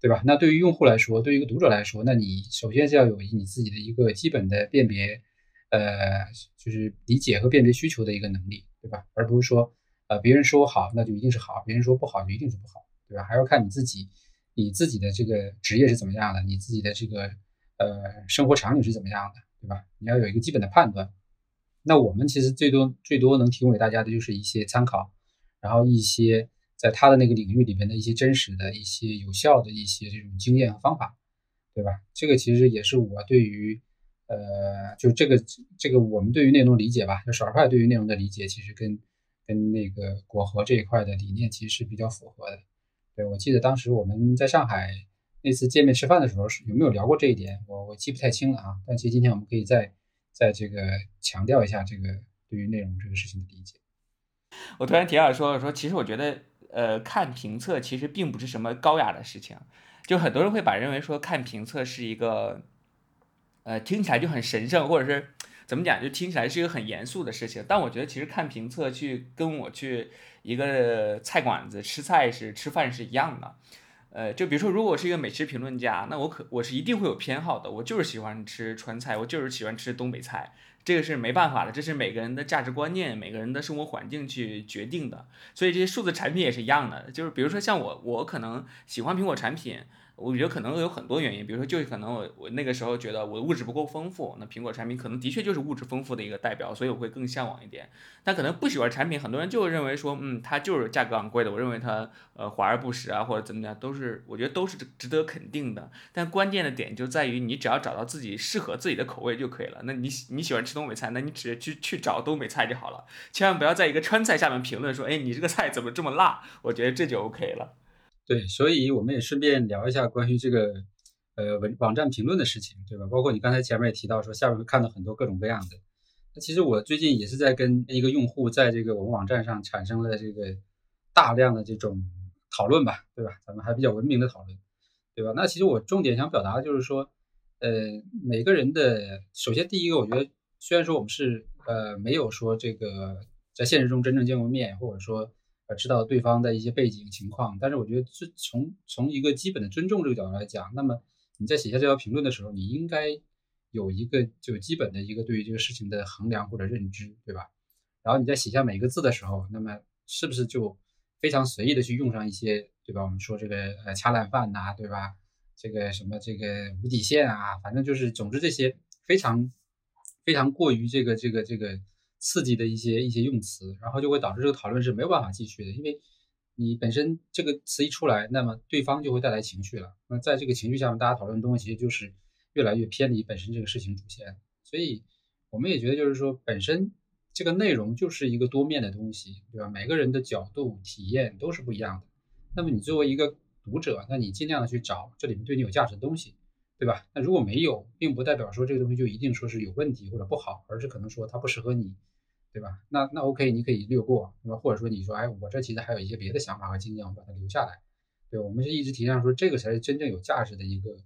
对吧？那对于用户来说，对于一个读者来说，那你首先是要有你自己的一个基本的辨别，呃，就是理解和辨别需求的一个能力，对吧？而不是说。呃，别人说好，那就一定是好；别人说不好，就一定是不好，对吧？还要看你自己，你自己的这个职业是怎么样的，你自己的这个呃生活场景是怎么样的，对吧？你要有一个基本的判断。那我们其实最多最多能提供给大家的就是一些参考，然后一些在他的那个领域里面的一些真实的一些有效的一些这种经验和方法，对吧？这个其实也是我对于呃，就这个这个我们对于内容理解吧，就少儿派对于内容的理解，其实跟。跟那个果核这一块的理念其实是比较符合的。对我记得当时我们在上海那次见面吃饭的时候，是有没有聊过这一点？我我记不太清了啊。但其实今天我们可以再再这个强调一下这个对于内容这个事情的理解。我突然提到说说，其实我觉得呃看评测其实并不是什么高雅的事情，就很多人会把认为说看评测是一个呃听起来就很神圣，或者是。怎么讲？就听起来是一个很严肃的事情，但我觉得其实看评测去跟我去一个菜馆子吃菜是吃饭是一样的。呃，就比如说，如果是一个美食评论家，那我可我是一定会有偏好的，我就是喜欢吃川菜，我就是喜欢吃东北菜，这个是没办法的，这是每个人的价值观念、每个人的生活环境去决定的。所以这些数字产品也是一样的，就是比如说像我，我可能喜欢苹果产品。我觉得可能有很多原因，比如说，就可能我我那个时候觉得我的物质不够丰富，那苹果产品可能的确就是物质丰富的一个代表，所以我会更向往一点。但可能不喜欢产品，很多人就认为说，嗯，它就是价格昂贵的，我认为它呃华而不实啊，或者怎么样，都是我觉得都是值得肯定的。但关键的点就在于你只要找到自己适合自己的口味就可以了。那你你喜欢吃东北菜，那你直接去去找东北菜就好了，千万不要在一个川菜下面评论说，哎，你这个菜怎么这么辣？我觉得这就 OK 了。对，所以我们也顺便聊一下关于这个呃文网站评论的事情，对吧？包括你刚才前面也提到说，下面会看到很多各种各样的。那其实我最近也是在跟一个用户在这个我们网站上产生了这个大量的这种讨论吧，对吧？咱们还比较文明的讨论，对吧？那其实我重点想表达的就是说，呃，每个人的首先第一个，我觉得虽然说我们是呃没有说这个在现实中真正见过面，或者说。呃，知道对方的一些背景情况，但是我觉得这从从一个基本的尊重这个角度来讲，那么你在写下这条评论的时候，你应该有一个就基本的一个对于这个事情的衡量或者认知，对吧？然后你在写下每个字的时候，那么是不是就非常随意的去用上一些，对吧？我们说这个呃恰烂饭呐，对吧？这个什么这个无底线啊，反正就是总之这些非常非常过于这个这个这个。刺激的一些一些用词，然后就会导致这个讨论是没有办法继续的，因为你本身这个词一出来，那么对方就会带来情绪了。那在这个情绪下面，大家讨论的东西其实就是越来越偏离本身这个事情主线。所以我们也觉得，就是说本身这个内容就是一个多面的东西，对吧？每个人的角度体验都是不一样的。那么你作为一个读者，那你尽量的去找这里面对你有价值的东西，对吧？那如果没有，并不代表说这个东西就一定说是有问题或者不好，而是可能说它不适合你。对吧？那那 OK，你可以略过，对吧？或者说你说，哎，我这其实还有一些别的想法和经验，我把它留下来。对，我们是一直提倡说，这个才是真正有价值的一个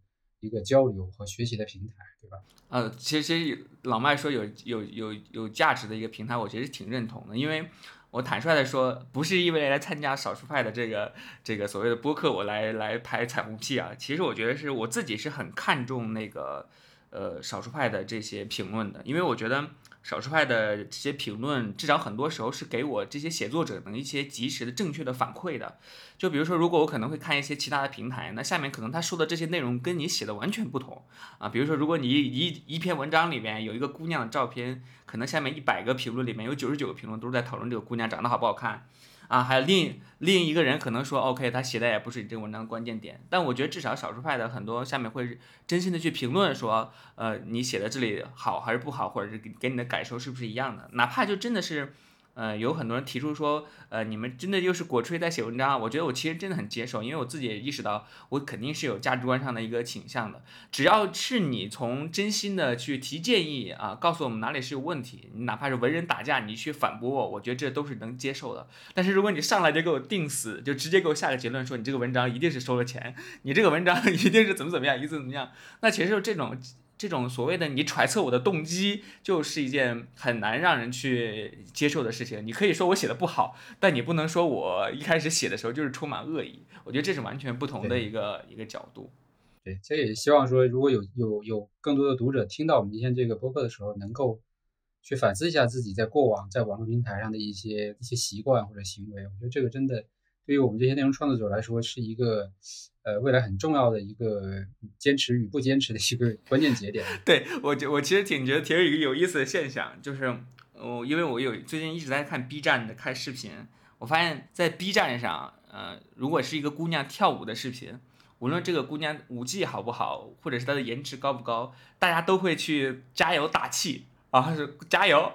一个交流和学习的平台，对吧？呃，其实老麦说有有有有价值的一个平台，我其实挺认同的，因为我坦率的说，不是因为来参加少数派的这个这个所谓的播客，我来来拍彩虹屁啊。其实我觉得是我自己是很看重那个呃少数派的这些评论的，因为我觉得。少数派的这些评论，至少很多时候是给我这些写作者能一些及时的、正确的反馈的。就比如说，如果我可能会看一些其他的平台，那下面可能他说的这些内容跟你写的完全不同啊。比如说，如果你一一篇文章里面有一个姑娘的照片，可能下面一百个评论里面有九十九个评论都是在讨论这个姑娘长得好不好看。啊，还有另另一个人可能说，OK，他写的也不是你这个文章的关键点，但我觉得至少少数派的很多下面会真心的去评论说，呃，你写的这里好还是不好，或者是给给你的感受是不是一样的，哪怕就真的是。呃，有很多人提出说，呃，你们真的就是果吹在写文章？我觉得我其实真的很接受，因为我自己也意识到，我肯定是有价值观上的一个倾向的。只要是你从真心的去提建议啊，告诉我们哪里是有问题，你哪怕是文人打架，你去反驳我，我觉得这都是能接受的。但是如果你上来就给我定死，就直接给我下个结论说你这个文章一定是收了钱，你这个文章 一定是怎么怎么样，一定怎么样，那其实就这种。这种所谓的你揣测我的动机，就是一件很难让人去接受的事情。你可以说我写的不好，但你不能说我一开始写的时候就是充满恶意。我觉得这是完全不同的一个一个角度。对，这也希望说，如果有有有更多的读者听到我们今天这个播客的时候，能够去反思一下自己在过往在网络平台上的一些一些习惯或者行为。我觉得这个真的。对于我们这些内容创作者来说，是一个呃未来很重要的一个坚持与不坚持的一个关键节点。对我觉，我其实挺觉得挺有一个有意思的现象，就是我因为我有最近一直在看 B 站的看视频，我发现，在 B 站上，呃，如果是一个姑娘跳舞的视频，无论这个姑娘舞技好不好，或者是她的颜值高不高，大家都会去加油打气啊，是加油，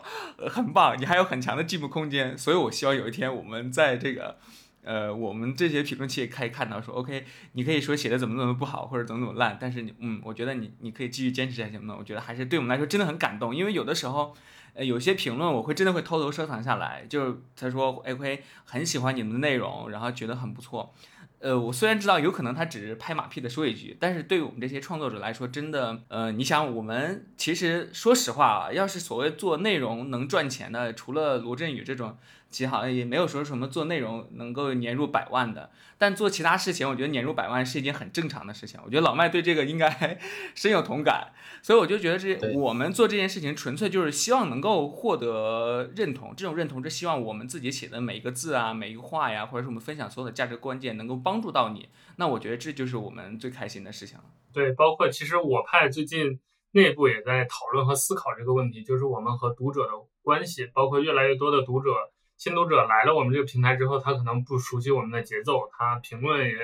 很棒，你还有很强的进步空间。所以我希望有一天我们在这个。呃，我们这些评论区也可以看到，说 OK，你可以说写的怎么怎么不好，或者怎么怎么烂，但是你，嗯，我觉得你你可以继续坚持下去呢。我觉得还是对我们来说真的很感动，因为有的时候，呃，有些评论我会真的会偷偷收藏下来，就是他说 OK，很喜欢你们的内容，然后觉得很不错。呃，我虽然知道有可能他只是拍马屁的说一句，但是对我们这些创作者来说，真的，呃，你想，我们其实说实话啊，要是所谓做内容能赚钱的，除了罗振宇这种。其实好像也没有说什么做内容能够年入百万的，但做其他事情，我觉得年入百万是一件很正常的事情。我觉得老麦对这个应该 深有同感，所以我就觉得这我们做这件事情纯粹就是希望能够获得认同，这种认同是希望我们自己写的每一个字啊、每一个话呀，或者是我们分享所有的价值观键能够帮助到你。那我觉得这就是我们最开心的事情了。对，包括其实我派最近内部也在讨论和思考这个问题，就是我们和读者的关系，包括越来越多的读者。新读者来了我们这个平台之后，他可能不熟悉我们的节奏，他评论也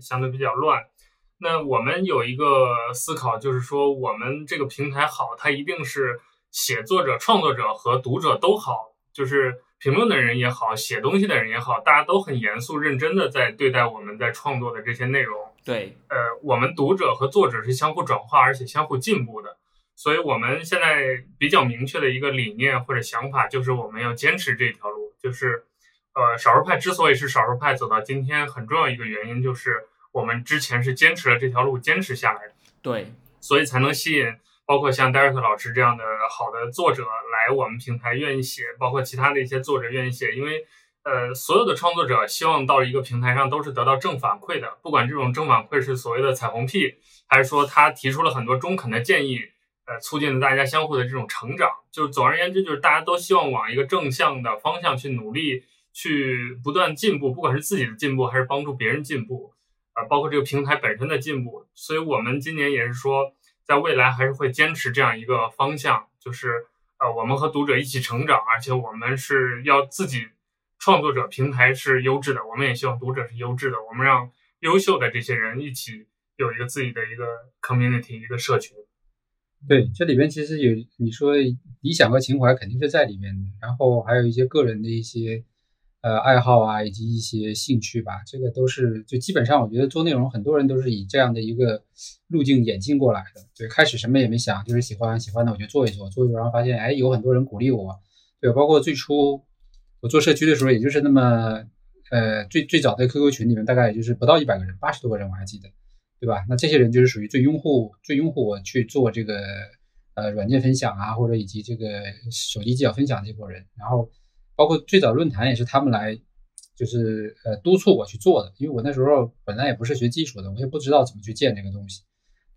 相对比较乱。那我们有一个思考，就是说我们这个平台好，它一定是写作者、创作者和读者都好，就是评论的人也好，写东西的人也好，大家都很严肃认真的在对待我们在创作的这些内容。对，呃，我们读者和作者是相互转化而且相互进步的，所以我们现在比较明确的一个理念或者想法就是我们要坚持这条路，就是呃，少数派之所以是少数派走到今天，很重要一个原因就是我们之前是坚持了这条路坚持下来的。对，所以才能吸引包括像 Derek 老师这样的好的作者来我们平台愿意写，包括其他的一些作者愿意写，因为呃，所有的创作者希望到一个平台上都是得到正反馈的，不管这种正反馈是所谓的彩虹屁，还是说他提出了很多中肯的建议，呃，促进了大家相互的这种成长。就是总而言之，就是大家都希望往一个正向的方向去努力，去不断进步，不管是自己的进步还是帮助别人进步。啊，包括这个平台本身的进步，所以我们今年也是说，在未来还是会坚持这样一个方向，就是呃，我们和读者一起成长，而且我们是要自己创作者平台是优质的，我们也希望读者是优质的，我们让优秀的这些人一起有一个自己的一个 community 一个社群。对，这里边其实有你说理想和情怀肯定是在里面的，然后还有一些个人的一些。呃，爱好啊，以及一些兴趣吧，这个都是就基本上，我觉得做内容，很多人都是以这样的一个路径演进过来的。对，开始什么也没想，就是喜欢喜欢的我就做一做，做一做，然后发现哎，有很多人鼓励我。对，包括最初我做社区的时候，也就是那么呃最最早的 QQ 群里面，大概也就是不到一百个人，八十多个人我还记得，对吧？那这些人就是属于最拥护最拥护我去做这个呃软件分享啊，或者以及这个手机技巧分享这波人，然后。包括最早论坛也是他们来，就是呃督促我去做的，因为我那时候本来也不是学技术的，我也不知道怎么去建这个东西，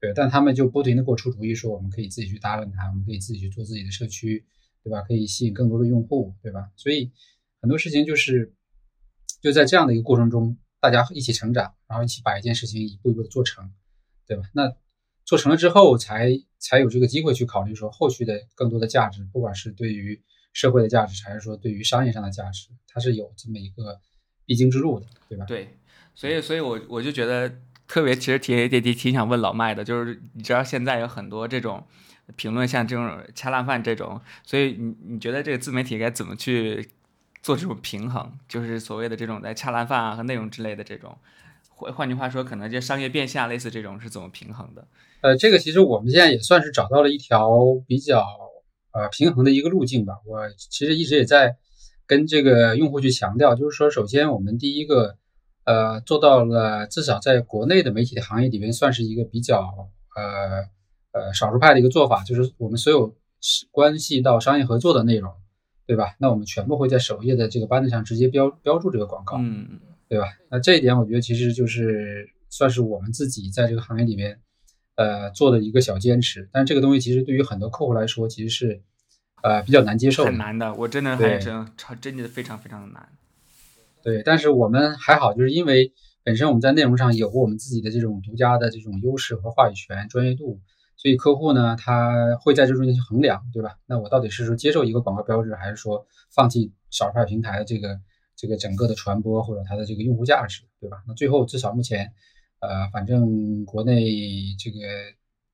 对，但他们就不停的给我出主意，说我们可以自己去搭论坛，我们可以自己去做自己的社区，对吧？可以吸引更多的用户，对吧？所以很多事情就是就在这样的一个过程中，大家一起成长，然后一起把一件事情一步一步的做成，对吧？那做成了之后，才才有这个机会去考虑说后续的更多的价值，不管是对于。社会的价值，还是说对于商业上的价值，它是有这么一个必经之路的，对吧？对，所以，所以我我就觉得特别，其实挺挺挺挺想问老麦的，就是你知道现在有很多这种评论，像这种恰烂饭这种，所以你你觉得这个自媒体该怎么去做这种平衡？就是所谓的这种在恰烂饭啊和内容之类的这种，换换句话说，可能就商业变现类似这种是怎么平衡的？呃，这个其实我们现在也算是找到了一条比较。呃，平衡的一个路径吧。我其实一直也在跟这个用户去强调，就是说，首先我们第一个，呃，做到了至少在国内的媒体的行业里面，算是一个比较呃呃少数派的一个做法，就是我们所有关系到商业合作的内容，对吧？那我们全部会在首页的这个 banner 上直接标标注这个广告，嗯，对吧？那这一点我觉得其实就是算是我们自己在这个行业里面。呃，做的一个小坚持，但这个东西其实对于很多客户来说，其实是呃比较难接受，很难的。我真的还真超真的非常非常的难。对，但是我们还好，就是因为本身我们在内容上有我们自己的这种独家的这种优势和话语权、专业度，所以客户呢他会在这中间去衡量，对吧？那我到底是说接受一个广告标志，还是说放弃少数派平台的这个这个整个的传播或者它的这个用户价值，对吧？那最后至少目前。呃，反正国内这个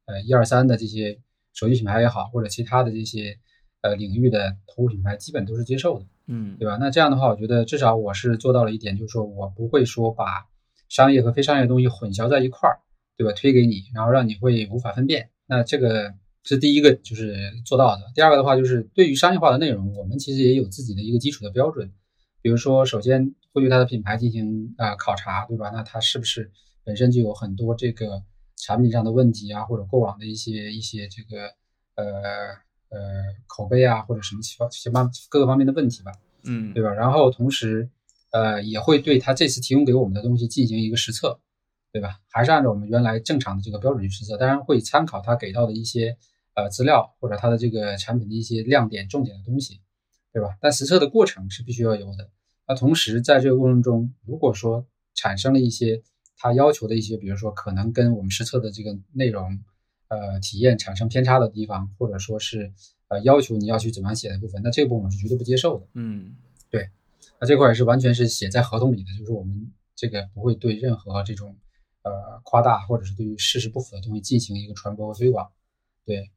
呃一二三的这些手机品牌也好，或者其他的这些呃领域的头部品牌，基本都是接受的，嗯，对吧？那这样的话，我觉得至少我是做到了一点，就是说我不会说把商业和非商业的东西混淆在一块儿，对吧？推给你，然后让你会无法分辨。那这个是第一个，就是做到的。第二个的话，就是对于商业化的内容，我们其实也有自己的一个基础的标准，比如说，首先会对它的品牌进行啊考察，对吧？那它是不是？本身就有很多这个产品上的问题啊，或者过往的一些一些这个呃呃口碑啊，或者什么其他其他各个方面的问题吧，嗯，对吧？然后同时呃也会对它这次提供给我们的东西进行一个实测，对吧？还是按照我们原来正常的这个标准去实测，当然会参考他给到的一些呃资料或者他的这个产品的一些亮点、重点的东西，对吧？但实测的过程是必须要有的。那同时在这个过程中，如果说产生了一些他要求的一些，比如说可能跟我们实测的这个内容，呃，体验产生偏差的地方，或者说是呃要求你要去怎么样写的部分，那这个部分我们是绝对不接受的。嗯，对，那这块也是完全是写在合同里的，就是我们这个不会对任何这种呃夸大或者是对于事实不符的东西进行一个传播和推广。对，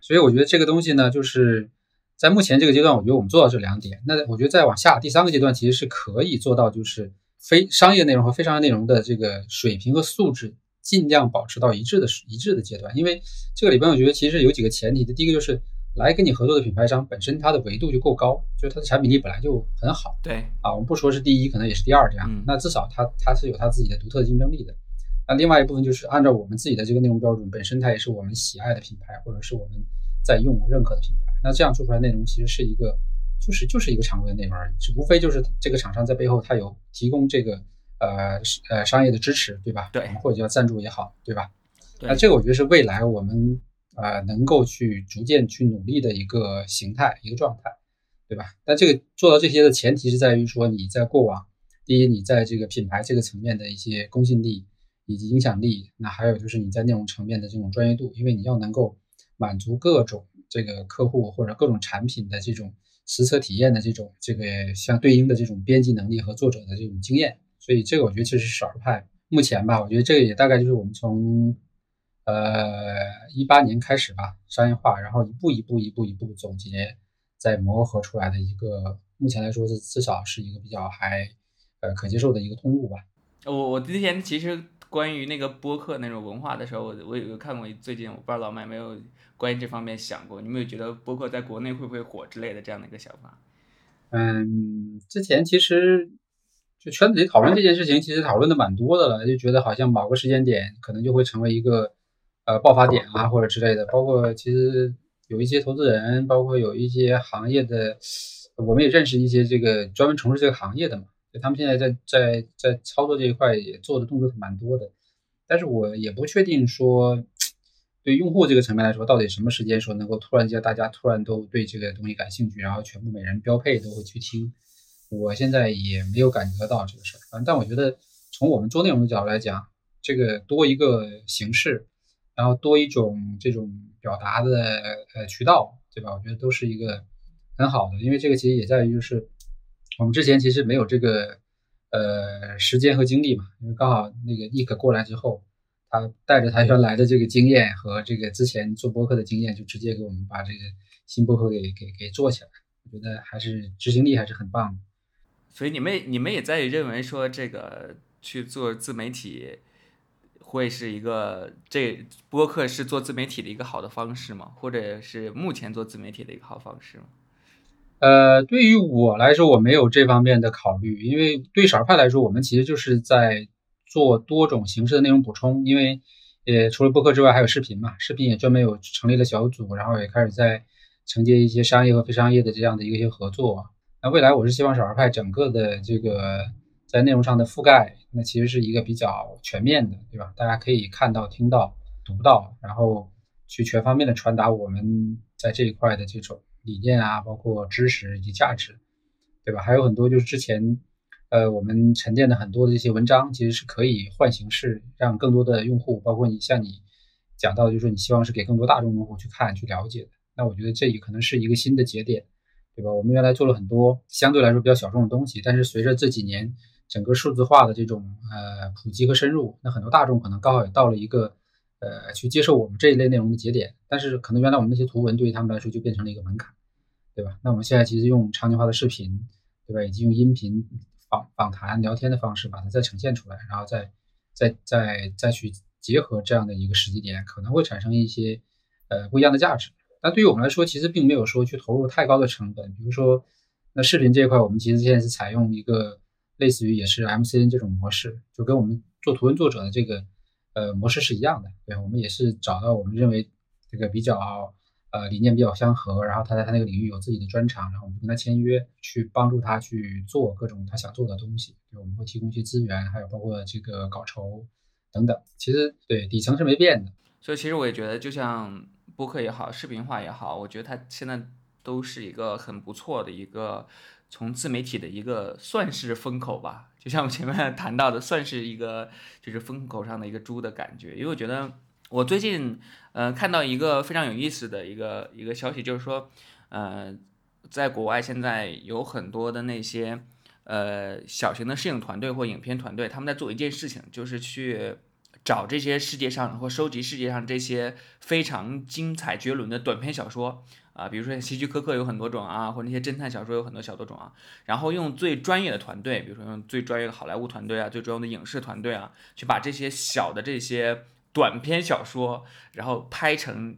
所以我觉得这个东西呢，就是在目前这个阶段，我觉得我们做到这两点。那我觉得再往下第三个阶段，其实是可以做到，就是非商业内容和非商业内容的这个水平和素质尽量保持到一致的一致的阶段。因为这个里边，我觉得其实有几个前提的。第一个就是来跟你合作的品牌商本身它的维度就够高，就是它的产品力本来就很好。对啊，我们不说是第一，可能也是第二这样。那至少它它是有它自己的独特的竞争力的。那另外一部分就是按照我们自己的这个内容标准，本身它也是我们喜爱的品牌，或者是我们在用认可的品牌。那这样做出来内容其实是一个，就是就是一个常规的内容而已，是无非就是这个厂商在背后它有提供这个呃呃商业的支持，对吧？对，或者叫赞助也好，对吧？那这个我觉得是未来我们呃能够去逐渐去努力的一个形态一个状态，对吧？但这个做到这些的前提是在于说你在过往，第一你在这个品牌这个层面的一些公信力以及影响力，那还有就是你在内容层面的这种专业度，因为你要能够满足各种。这个客户或者各种产品的这种实测体验的这种这个相对应的这种编辑能力和作者的这种经验，所以这个我觉得其实是少数派目前吧，我觉得这个也大概就是我们从呃一八年开始吧商业化，然后一步一步一步一步总结再磨合出来的一个，目前来说是至少是一个比较还呃可接受的一个通路吧。我我之前其实关于那个播客那种文化的时候，我我有看过最近我不知道老麦没有。关于这方面想过，你有没有觉得播客在国内会不会火之类的这样的一个想法？嗯，之前其实就圈子里讨论这件事情，其实讨论的蛮多的了，就觉得好像某个时间点可能就会成为一个呃爆发点啊，或者之类的。包括其实有一些投资人，包括有一些行业的，我们也认识一些这个专门从事这个行业的嘛，就他们现在在在在操作这一块也做的动作蛮多的，但是我也不确定说。对用户这个层面来说，到底什么时间说能够突然间大家突然都对这个东西感兴趣，然后全部每人标配都会去听？我现在也没有感觉到这个事儿。但我觉得从我们做内容的角度来讲，这个多一个形式，然后多一种这种表达的呃渠道，对吧？我觉得都是一个很好的，因为这个其实也在于就是我们之前其实没有这个呃时间和精力嘛，因为刚好那个 Nick 过来之后。他带着他原来的这个经验和这个之前做播客的经验，就直接给我们把这个新播客给给给做起来。我觉得还是执行力还是很棒的。所以你们你们也在认为说这个去做自媒体会是一个这播客是做自媒体的一个好的方式吗？或者是目前做自媒体的一个好方式吗？呃，对于我来说，我没有这方面的考虑，因为对少儿派来说，我们其实就是在。做多种形式的内容补充，因为呃除了播客之外还有视频嘛，视频也专门有成立了小组，然后也开始在承接一些商业和非商业的这样的一些合作。那未来我是希望少儿派整个的这个在内容上的覆盖，那其实是一个比较全面的，对吧？大家可以看到、听到、读到，然后去全方面的传达我们在这一块的这种理念啊，包括知识以及价值，对吧？还有很多就是之前。呃，我们沉淀的很多的这些文章，其实是可以换形式，让更多的用户，包括你像你讲到，就是说你希望是给更多大众用户去看、去了解的。那我觉得这也可能是一个新的节点，对吧？我们原来做了很多相对来说比较小众的东西，但是随着这几年整个数字化的这种呃普及和深入，那很多大众可能刚好也到了一个呃去接受我们这一类内容的节点。但是可能原来我们那些图文对于他们来说就变成了一个门槛，对吧？那我们现在其实用场景化的视频，对吧？以及用音频。访访谈聊天的方式把它再呈现出来，然后再再再再去结合这样的一个时机点，可能会产生一些呃不一样的价值。但对于我们来说，其实并没有说去投入太高的成本。比如说，那视频这一块，我们其实现在是采用一个类似于也是 MCN 这种模式，就跟我们做图文作者的这个呃模式是一样的。对，我们也是找到我们认为这个比较。呃，理念比较相合，然后他在他那个领域有自己的专长，然后我们就跟他签约，去帮助他去做各种他想做的东西。对，我们会提供一些资源，还有包括这个稿酬等等。其实对底层是没变的。所以其实我也觉得，就像播客也好，视频化也好，我觉得它现在都是一个很不错的一个从自媒体的一个算是风口吧。就像我前面 谈到的，算是一个就是风口上的一个猪的感觉。因为我觉得。我最近，呃，看到一个非常有意思的一个一个消息，就是说，呃，在国外现在有很多的那些，呃，小型的摄影团队或影片团队，他们在做一件事情，就是去找这些世界上或收集世界上这些非常精彩绝伦的短篇小说。啊，比如说希区柯克有很多种啊，或者那些侦探小说有很多小多种啊，然后用最专业的团队，比如说用最专业的好莱坞团队啊，最专业的影视团队啊，去把这些小的这些短篇小说，然后拍成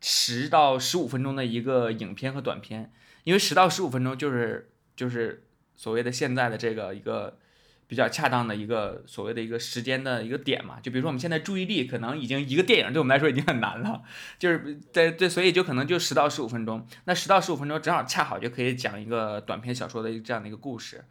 十到十五分钟的一个影片和短片，因为十到十五分钟就是就是所谓的现在的这个一个。比较恰当的一个所谓的一个时间的一个点嘛，就比如说我们现在注意力可能已经一个电影对我们来说已经很难了，就是在对，所以就可能就十到十五分钟，那十到十五分钟正好恰好就可以讲一个短篇小说的这样的一个故事，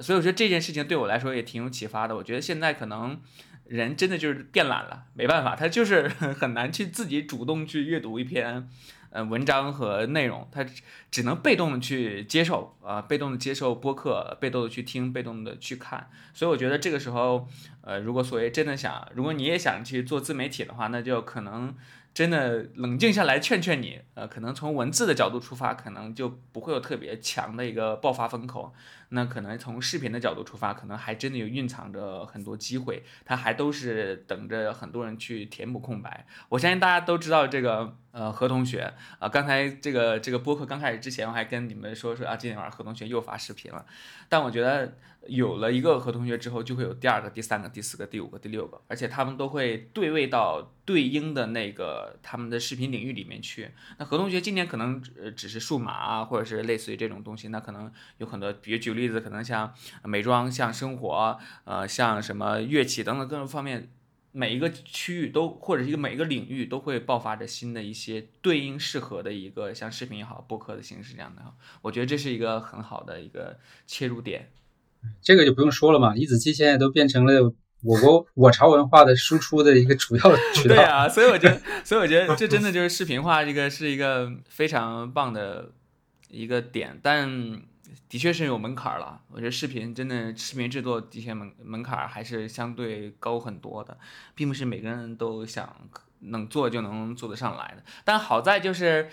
所以我觉得这件事情对我来说也挺有启发的。我觉得现在可能人真的就是变懒了，没办法，他就是 很难去自己主动去阅读一篇。呃，文章和内容，他只能被动的去接受啊，被动的接受播客，被动的去听，被动的去看。所以我觉得这个时候，呃，如果所谓真的想，如果你也想去做自媒体的话，那就可能真的冷静下来劝劝你，呃，可能从文字的角度出发，可能就不会有特别强的一个爆发风口。那可能从视频的角度出发，可能还真的有蕴藏着很多机会，它还都是等着很多人去填补空白。我相信大家都知道这个。呃，何同学啊，刚才这个这个播客刚开始之前，我还跟你们说说啊，今天晚上何同学又发视频了。但我觉得有了一个何同学之后，就会有第二个、第三个、第四个、第五个、第六个，而且他们都会对位到对应的那个他们的视频领域里面去。那何同学今年可能呃只是数码啊，或者是类似于这种东西，那可能有很多，比如举例子，可能像美妆、像生活，呃，像什么乐器等等各种方面。每一个区域都，或者一个每一个领域都会爆发着新的一些对应适合的一个像视频也好、播客的形式这样的，我觉得这是一个很好的一个切入点。这个就不用说了嘛，李子柒现在都变成了我国我朝文化的输出的一个主要 渠道。对啊，所以我觉得，所以我觉得这真的就是视频化，这个是一个非常棒的一个点，但。的确是有门槛了，我觉得视频真的视频制作的确门门槛还是相对高很多的，并不是每个人都想能做就能做得上来的。但好在就是。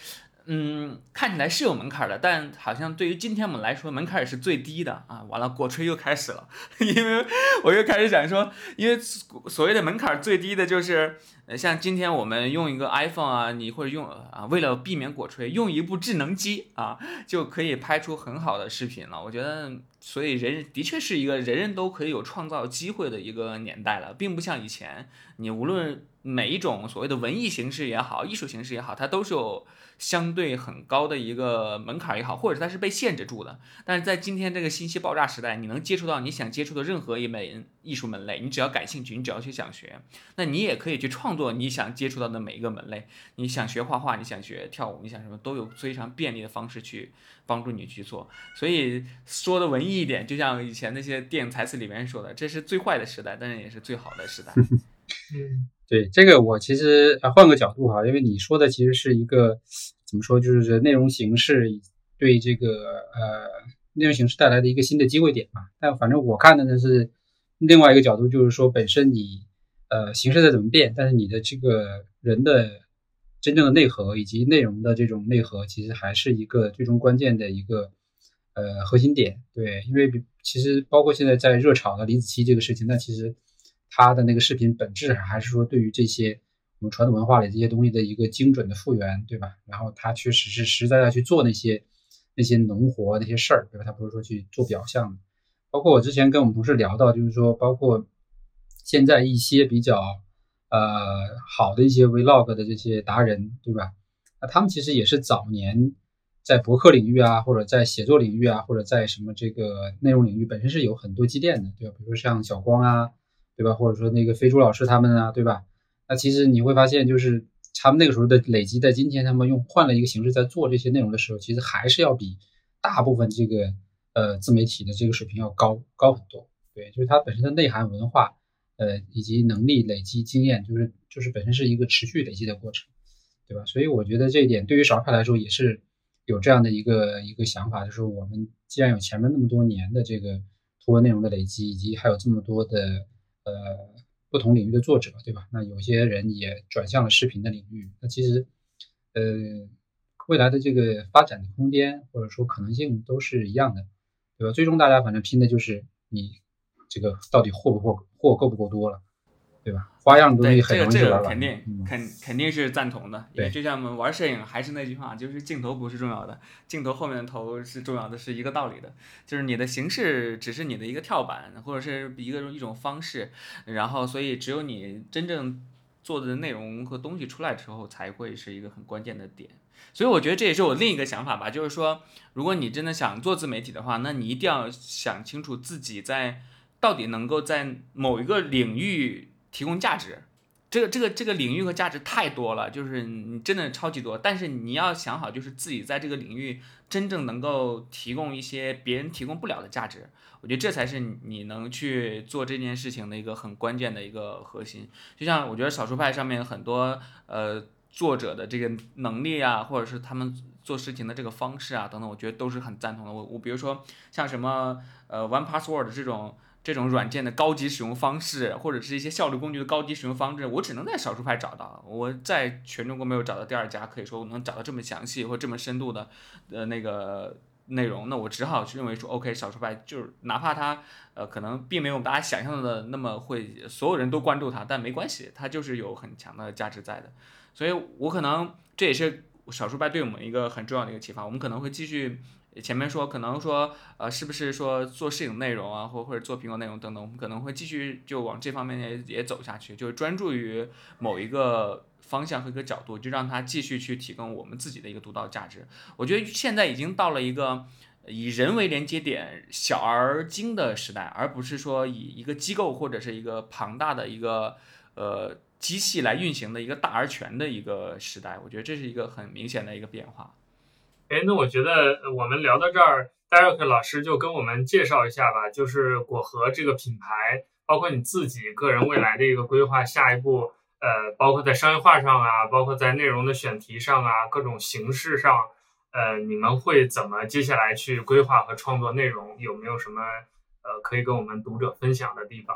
嗯，看起来是有门槛的，但好像对于今天我们来说，门槛也是最低的啊！完了，果吹又开始了，因为我又开始想说，因为所谓的门槛最低的就是，呃，像今天我们用一个 iPhone 啊，你或者用啊，为了避免果吹，用一部智能机啊，就可以拍出很好的视频了。我觉得，所以人的确是一个人人都可以有创造机会的一个年代了，并不像以前，你无论每一种所谓的文艺形式也好，艺术形式也好，它都是有。相对很高的一个门槛也好，或者它是被限制住的。但是在今天这个信息爆炸时代，你能接触到你想接触的任何一门艺术门类，你只要感兴趣，你只要去想学，那你也可以去创作你想接触到的每一个门类。你想学画画，你想学跳舞，你想什么，都有非常便利的方式去帮助你去做。所以说的文艺一点，就像以前那些电影台词里面说的，这是最坏的时代，但是也是最好的时代。嗯。对这个，我其实啊换个角度哈，因为你说的其实是一个怎么说，就是内容形式对这个呃内容形式带来的一个新的机会点嘛。但反正我看的呢是另外一个角度，就是说本身你呃形式在怎么变，但是你的这个人的真正的内核以及内容的这种内核，其实还是一个最终关键的一个呃核心点。对，因为其实包括现在在热炒的李子柒这个事情，那其实。他的那个视频本质还是说对于这些我们传统文化里这些东西的一个精准的复原，对吧？然后他确实是实在在去做那些那些农活那些事儿，对吧？他不是说去做表象的。包括我之前跟我们同事聊到，就是说，包括现在一些比较呃好的一些 vlog 的这些达人，对吧？那他们其实也是早年在博客领域啊，或者在写作领域啊，或者在什么这个内容领域本身是有很多积淀的，对吧？比如说像小光啊。对吧？或者说那个飞猪老师他们啊，对吧？那其实你会发现，就是他们那个时候的累积，在今天他们用换了一个形式在做这些内容的时候，其实还是要比大部分这个呃自媒体的这个水平要高高很多。对，就是它本身的内涵、文化，呃，以及能力累积经验，就是就是本身是一个持续累积的过程，对吧？所以我觉得这一点对于少派来说也是有这样的一个一个想法，就是我们既然有前面那么多年的这个图文内容的累积，以及还有这么多的。呃，不同领域的作者，对吧？那有些人也转向了视频的领域。那其实，呃，未来的这个发展的空间或者说可能性都是一样的，对吧？最终大家反正拼的就是你这个到底货不货，货够不够多了，对对吧？花样的东对，西这个这。个肯定嗯肯肯定是赞同的，因为对就像我们玩摄影，还是那句话，就是镜头不是重要的，镜头后面的头是重要的，是一个道理的。就是你的形式只是你的一个跳板，或者是一个一种方式，然后所以只有你真正做的内容和东西出来之后，才会是一个很关键的点。所以我觉得这也是我另一个想法吧，就是说，如果你真的想做自媒体的话，那你一定要想清楚自己在到底能够在某一个领域提供价值。这个这个这个领域和价值太多了，就是你真的超级多，但是你要想好，就是自己在这个领域真正能够提供一些别人提供不了的价值。我觉得这才是你能去做这件事情的一个很关键的一个核心。就像我觉得少数派上面很多呃作者的这个能力啊，或者是他们做事情的这个方式啊等等，我觉得都是很赞同的。我我比如说像什么呃 One Password 这种。这种软件的高级使用方式，或者是一些效率工具的高级使用方式，我只能在少数派找到。我在全中国没有找到第二家，可以说我能找到这么详细或这么深度的，呃，那个内容。那我只好去认为说，OK，少数派就是哪怕它，呃，可能并没有大家想象的那么会所有人都关注它，但没关系，它就是有很强的价值在的。所以我可能这也是少数派对我们一个很重要的一个启发。我们可能会继续。前面说可能说呃是不是说做摄影内容啊，或或者做苹果内容等等，我们可能会继续就往这方面也也走下去，就是专注于某一个方向和一个角度，就让它继续去提供我们自己的一个独到价值。我觉得现在已经到了一个以人为连接点、小而精的时代，而不是说以一个机构或者是一个庞大的一个呃机器来运行的一个大而全的一个时代。我觉得这是一个很明显的一个变化。哎，那我觉得我们聊到这儿，Derek 老师就跟我们介绍一下吧，就是果核这个品牌，包括你自己个人未来的一个规划，下一步，呃，包括在商业化上啊，包括在内容的选题上啊，各种形式上，呃，你们会怎么接下来去规划和创作内容？有没有什么呃可以跟我们读者分享的地方？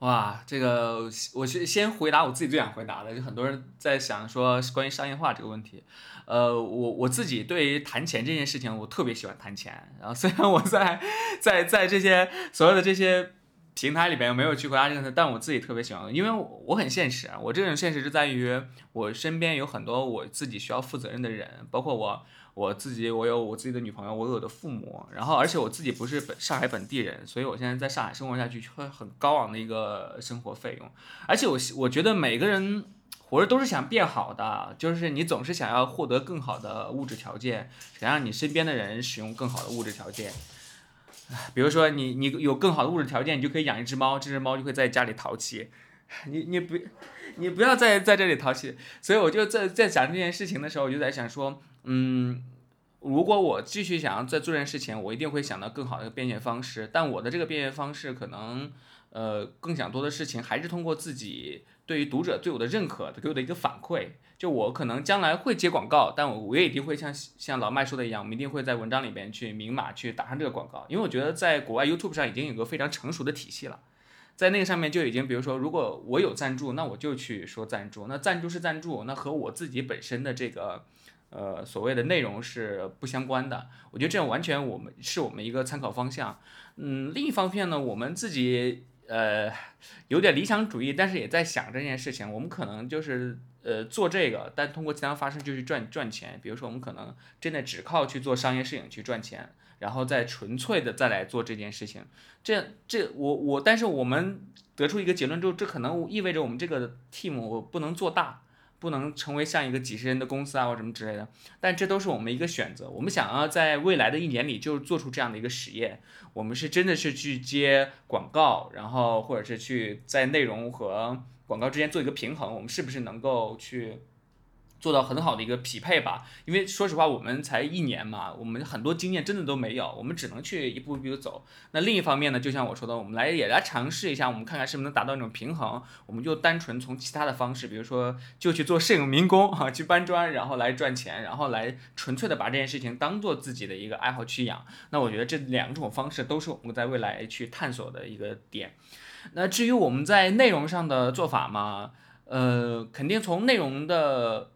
哇，这个我是先回答我自己最想回答的，就很多人在想说关于商业化这个问题，呃，我我自己对于谈钱这件事情，我特别喜欢谈钱。然后虽然我在在在这些所有的这些平台里边没有去回答这个，但我自己特别喜欢，因为我我很现实。我这种现实是在于我身边有很多我自己需要负责任的人，包括我。我自己，我有我自己的女朋友，我有我的父母，然后而且我自己不是本上海本地人，所以我现在在上海生活下去会很高昂的一个生活费用，而且我我觉得每个人活着都是想变好的，就是你总是想要获得更好的物质条件，想让你身边的人使用更好的物质条件，比如说你你有更好的物质条件，你就可以养一只猫，这只猫就会在家里淘气，你你不你不要在在这里淘气，所以我就在在想这件事情的时候，我就在想说。嗯，如果我继续想要在做这件事情，我一定会想到更好的一个变现方式。但我的这个变现方式，可能呃更想多的事情，还是通过自己对于读者对我的认可给我的一个反馈。就我可能将来会接广告，但我我也一定会像像老麦说的一样，我们一定会在文章里边去明码去打上这个广告。因为我觉得在国外 YouTube 上已经有个非常成熟的体系了，在那个上面就已经，比如说如果我有赞助，那我就去说赞助。那赞助是赞助，那和我自己本身的这个。呃，所谓的内容是不相关的，我觉得这样完全我们是我们一个参考方向。嗯，另一方面呢，我们自己呃有点理想主义，但是也在想这件事情。我们可能就是呃做这个，但通过其他方式就去赚赚钱。比如说，我们可能真的只靠去做商业摄影去赚钱，然后再纯粹的再来做这件事情。这这我我，但是我们得出一个结论之后，这可能意味着我们这个 team 我不能做大。不能成为像一个几十人的公司啊，或什么之类的，但这都是我们一个选择。我们想要在未来的一年里就做出这样的一个实验，我们是真的是去接广告，然后或者是去在内容和广告之间做一个平衡，我们是不是能够去？做到很好的一个匹配吧，因为说实话，我们才一年嘛，我们很多经验真的都没有，我们只能去一步一步走。那另一方面呢，就像我说的，我们来也来尝试一下，我们看看是不是能达到一种平衡。我们就单纯从其他的方式，比如说就去做摄影民工哈，去搬砖，然后来赚钱，然后来纯粹的把这件事情当做自己的一个爱好去养。那我觉得这两种方式都是我们在未来去探索的一个点。那至于我们在内容上的做法嘛，呃，肯定从内容的。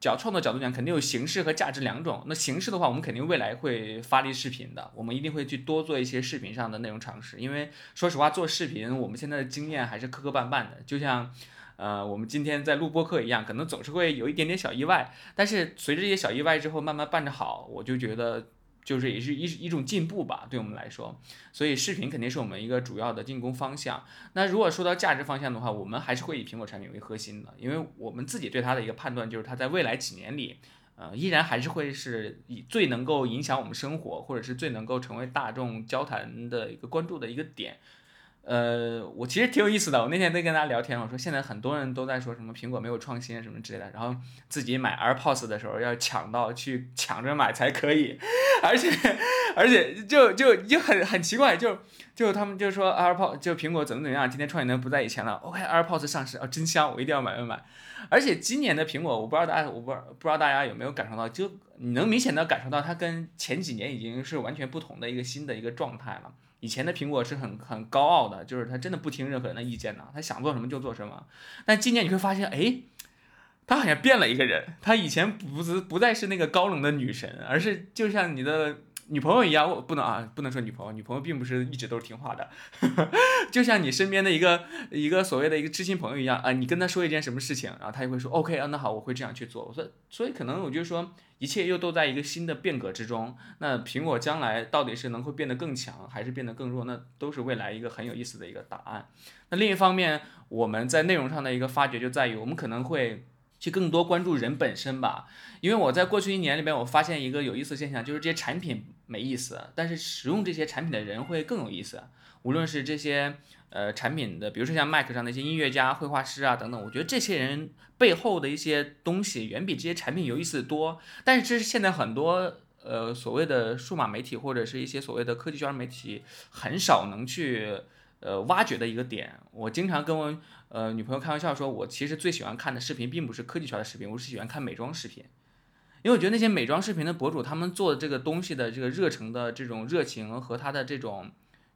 角创作角度讲，肯定有形式和价值两种。那形式的话，我们肯定未来会发力视频的，我们一定会去多做一些视频上的内容尝试。因为说实话，做视频我们现在的经验还是磕磕绊绊的，就像。呃，我们今天在录播课一样，可能总是会有一点点小意外，但是随着这些小意外之后，慢慢办着好，我就觉得就是也是一一种进步吧，对我们来说。所以视频肯定是我们一个主要的进攻方向。那如果说到价值方向的话，我们还是会以苹果产品为核心的，因为我们自己对它的一个判断就是，它在未来几年里，呃，依然还是会是以最能够影响我们生活，或者是最能够成为大众交谈的一个关注的一个点。呃，我其实挺有意思的。我那天在跟大家聊天，我说现在很多人都在说什么苹果没有创新什么之类的，然后自己买 AirPods 的时候要抢到去抢着买才可以，而且而且就就就很很奇怪，就就他们就说 AirPods 就苹果怎么怎么样，今天创业能不在以前了。OK，AirPods 上市啊，真香，我一定要买买买。而且今年的苹果，我不知道大家我不不知道大家有没有感受到，就你能明显的感受到它跟前几年已经是完全不同的一个新的一个状态了。以前的苹果是很很高傲的，就是他真的不听任何人的意见的，他想做什么就做什么。但今年你会发现，哎，他好像变了一个人，他以前不是不再是那个高冷的女神，而是就像你的。女朋友一样，我不能啊，不能说女朋友，女朋友并不是一直都是听话的，就像你身边的一个一个所谓的一个知心朋友一样啊，你跟他说一件什么事情，然后他就会说 OK 啊，那好，我会这样去做。我说，所以可能我就说，一切又都在一个新的变革之中。那苹果将来到底是能够变得更强，还是变得更弱？那都是未来一个很有意思的一个答案。那另一方面，我们在内容上的一个发掘就在于，我们可能会。去更多关注人本身吧，因为我在过去一年里边，我发现一个有意思的现象，就是这些产品没意思，但是使用这些产品的人会更有意思。无论是这些呃产品的，比如说像 Mac 上的一些音乐家、绘画师啊等等，我觉得这些人背后的一些东西远比这些产品有意思多。但是这是现在很多呃所谓的数码媒体或者是一些所谓的科技圈媒体很少能去呃挖掘的一个点。我经常跟我。呃，女朋友开玩笑说，我其实最喜欢看的视频并不是科技圈的视频，我是喜欢看美妆视频，因为我觉得那些美妆视频的博主，他们做的这个东西的这个热诚的这种热情和他的这种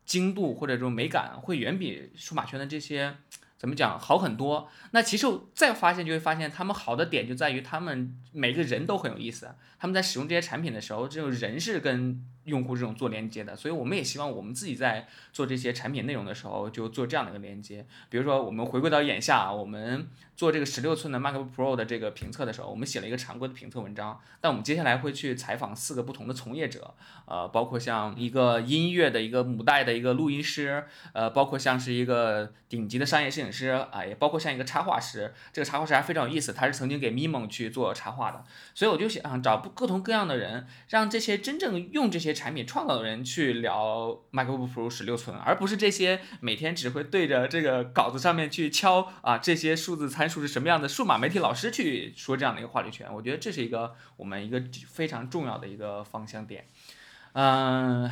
精度或者这种美感，会远比数码圈的这些怎么讲好很多。那其实我再发现就会发现，他们好的点就在于他们每个人都很有意思，他们在使用这些产品的时候，这种人是跟。用户这种做连接的，所以我们也希望我们自己在做这些产品内容的时候，就做这样的一个连接。比如说，我们回归到眼下，我们做这个十六寸的 MacBook Pro 的这个评测的时候，我们写了一个常规的评测文章。但我们接下来会去采访四个不同的从业者，呃，包括像一个音乐的一个母带的一个录音师，呃，包括像是一个顶级的商业摄影师，啊，也包括像一个插画师。这个插画师还非常有意思，他是曾经给 Mimo 去做插画的。所以我就想找不各同各样的人，让这些真正用这些。产品创造的人去聊 MacBook Pro 十六寸，而不是这些每天只会对着这个稿子上面去敲啊这些数字参数是什么样的数码媒体老师去说这样的一个话语权。我觉得这是一个我们一个非常重要的一个方向点。嗯，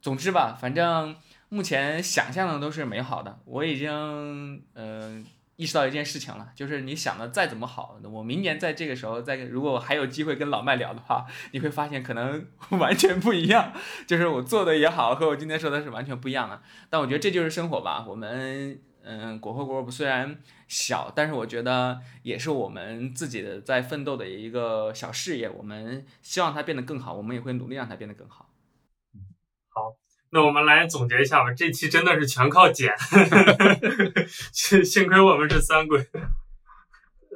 总之吧，反正目前想象的都是美好的。我已经嗯。意识到一件事情了，就是你想的再怎么好，我明年在这个时候再如果我还有机会跟老麦聊的话，你会发现可能 完全不一样。就是我做的也好，和我今天说的是完全不一样的。但我觉得这就是生活吧。我们嗯，果核 group 虽然小，但是我觉得也是我们自己的在奋斗的一个小事业。我们希望它变得更好，我们也会努力让它变得更好。那我们来总结一下吧，这期真的是全靠剪，幸幸亏我们是三鬼。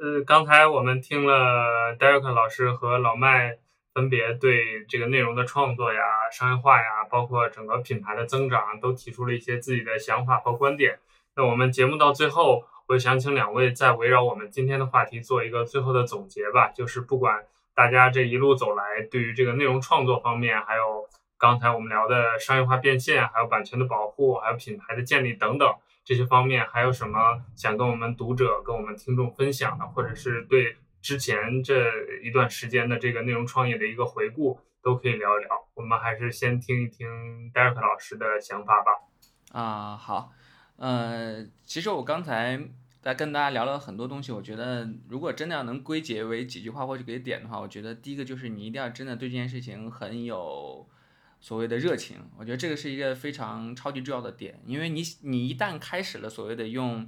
呃，刚才我们听了 Derek 老师和老麦分别对这个内容的创作呀、商业化呀，包括整个品牌的增长，都提出了一些自己的想法和观点。那我们节目到最后，我想请两位再围绕我们今天的话题做一个最后的总结吧。就是不管大家这一路走来，对于这个内容创作方面，还有。刚才我们聊的商业化变现，还有版权的保护，还有品牌的建立等等这些方面，还有什么想跟我们读者、跟我们听众分享的，或者是对之前这一段时间的这个内容创业的一个回顾，都可以聊一聊。我们还是先听一听 Derek 老师的想法吧。啊，好，呃，其实我刚才在跟大家聊了很多东西，我觉得如果真的要能归结为几句话或者几点的话，我觉得第一个就是你一定要真的对这件事情很有。所谓的热情，我觉得这个是一个非常超级重要的点，因为你你一旦开始了所谓的用，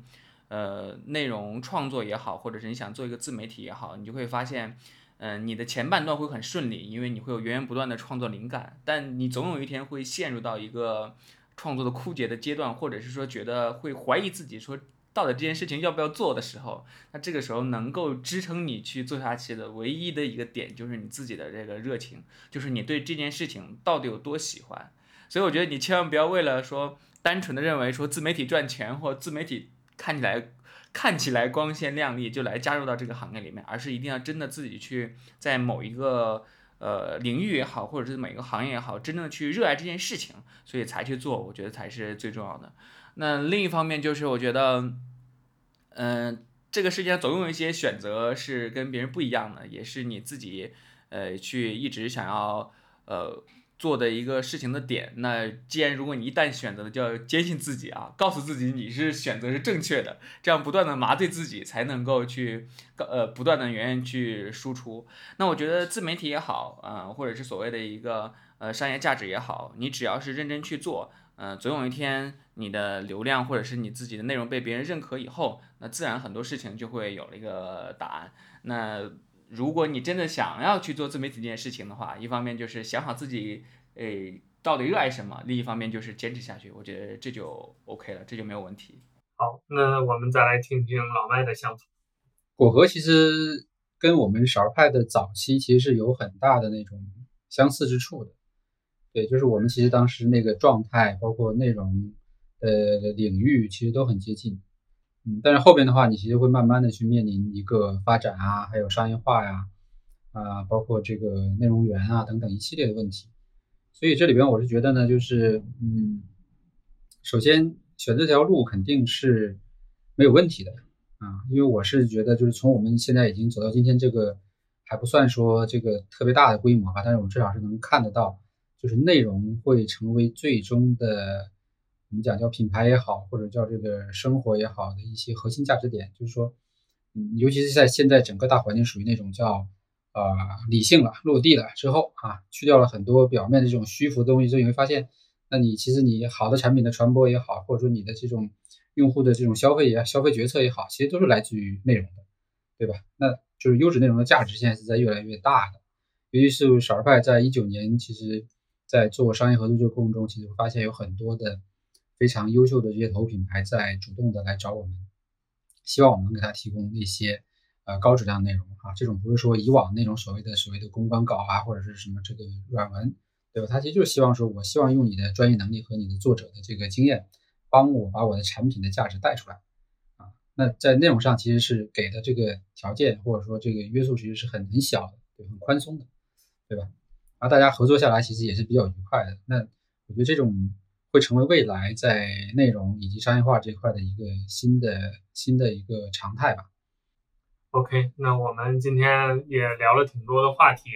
呃内容创作也好，或者是你想做一个自媒体也好，你就会发现，嗯，你的前半段会很顺利，因为你会有源源不断的创作灵感，但你总有一天会陷入到一个创作的枯竭的阶段，或者是说觉得会怀疑自己说。到底这件事情要不要做的时候，那这个时候能够支撑你去做下去的唯一的一个点，就是你自己的这个热情，就是你对这件事情到底有多喜欢。所以我觉得你千万不要为了说单纯的认为说自媒体赚钱或自媒体看起来看起来光鲜亮丽就来加入到这个行业里面，而是一定要真的自己去在某一个呃领域也好，或者是每个行业也好，真正的去热爱这件事情，所以才去做，我觉得才是最重要的。那另一方面就是，我觉得，嗯，这个世界上总有一些选择是跟别人不一样的，也是你自己，呃，去一直想要，呃，做的一个事情的点。那既然如果你一旦选择了，就要坚信自己啊，告诉自己你是选择是正确的，这样不断的麻醉自己，才能够去，呃，不断的源源去输出。那我觉得自媒体也好，啊，或者是所谓的一个呃商业价值也好，你只要是认真去做。嗯，总有一天你的流量或者是你自己的内容被别人认可以后，那自然很多事情就会有了一个答案。那如果你真的想要去做自媒体这件事情的话，一方面就是想好自己诶到底热爱什么，另一方面就是坚持下去。我觉得这就 OK 了，这就没有问题。好，那我们再来听听老麦的想法。果核其实跟我们勺派的早期其实是有很大的那种相似之处的。对，就是我们其实当时那个状态，包括内容的领域，其实都很接近。嗯，但是后边的话，你其实会慢慢的去面临一个发展啊，还有商业化呀，啊，包括这个内容源啊等等一系列的问题。所以这里边我是觉得呢，就是嗯，首先选这条路肯定是没有问题的啊，因为我是觉得就是从我们现在已经走到今天这个还不算说这个特别大的规模吧，但是我们至少是能看得到。就是内容会成为最终的，我们讲叫品牌也好，或者叫这个生活也好的一些核心价值点。就是说，嗯，尤其是在现在整个大环境属于那种叫呃理性了、落地了之后啊，去掉了很多表面的这种虚浮的东西就，你会发现，那你其实你好的产品的传播也好，或者说你的这种用户的这种消费也消费决策也好，其实都是来自于内容的，对吧？那就是优质内容的价值现在是在越来越大的，尤其是少儿派在一九年其实。在做商业合作这个过程中，其实发现有很多的非常优秀的这些头品牌在主动的来找我们，希望我们给他提供一些呃高质量内容啊。这种不是说以往那种所谓的所谓的公关稿啊，或者是什么这个软文，对吧？他其实就是希望说，我希望用你的专业能力和你的作者的这个经验，帮我把我的产品的价值带出来啊。那在内容上其实是给的这个条件或者说这个约束其实是很很小的，对，很宽松的，对吧？然后大家合作下来，其实也是比较愉快的。那我觉得这种会成为未来在内容以及商业化这块的一个新的新的一个常态吧。OK，那我们今天也聊了挺多的话题。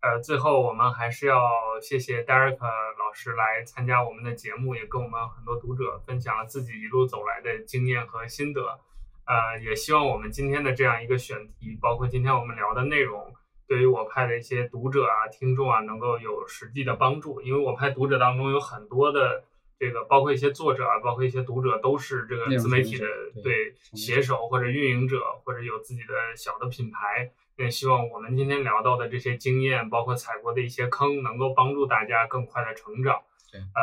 呃，最后我们还是要谢谢 Derek 老师来参加我们的节目，也跟我们很多读者分享了自己一路走来的经验和心得。呃，也希望我们今天的这样一个选题，包括今天我们聊的内容。对于我派的一些读者啊、听众啊，能够有实际的帮助。因为我派读者当中有很多的这个，包括一些作者啊，包括一些读者，都是这个自媒体的对写手或者运营者，或者有自己的小的品牌。也希望我们今天聊到的这些经验，包括踩过的一些坑，能够帮助大家更快的成长。呃，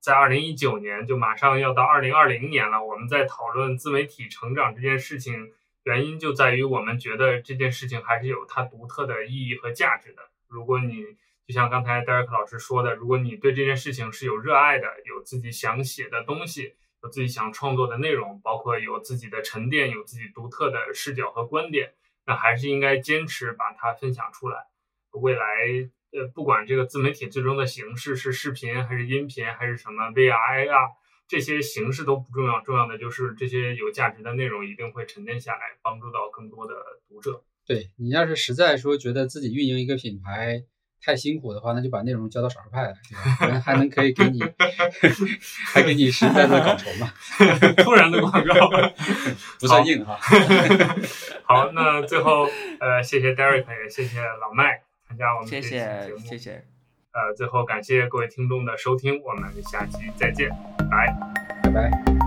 在二零一九年，就马上要到二零二零年了，我们在讨论自媒体成长这件事情。原因就在于我们觉得这件事情还是有它独特的意义和价值的。如果你就像刚才 Derek 老师说的，如果你对这件事情是有热爱的，有自己想写的东西，有自己想创作的内容，包括有自己的沉淀，有自己独特的视角和观点，那还是应该坚持把它分享出来。未来，呃，不管这个自媒体最终的形式是视频还是音频还是什么 VR 啊。这些形式都不重要，重要的就是这些有价值的内容一定会沉淀下来，帮助到更多的读者。对你要是实在说觉得自己运营一个品牌太辛苦的话，那就把内容交到少儿派来，对吧？还能可以给你，还给你实在的稿酬嘛？突然的广告，不算硬哈。好，那最后呃，谢谢 Derek，也谢谢老麦参加我们这期节目，谢谢。呃，最后感谢各位听众的收听，我们下期再见，拜拜拜。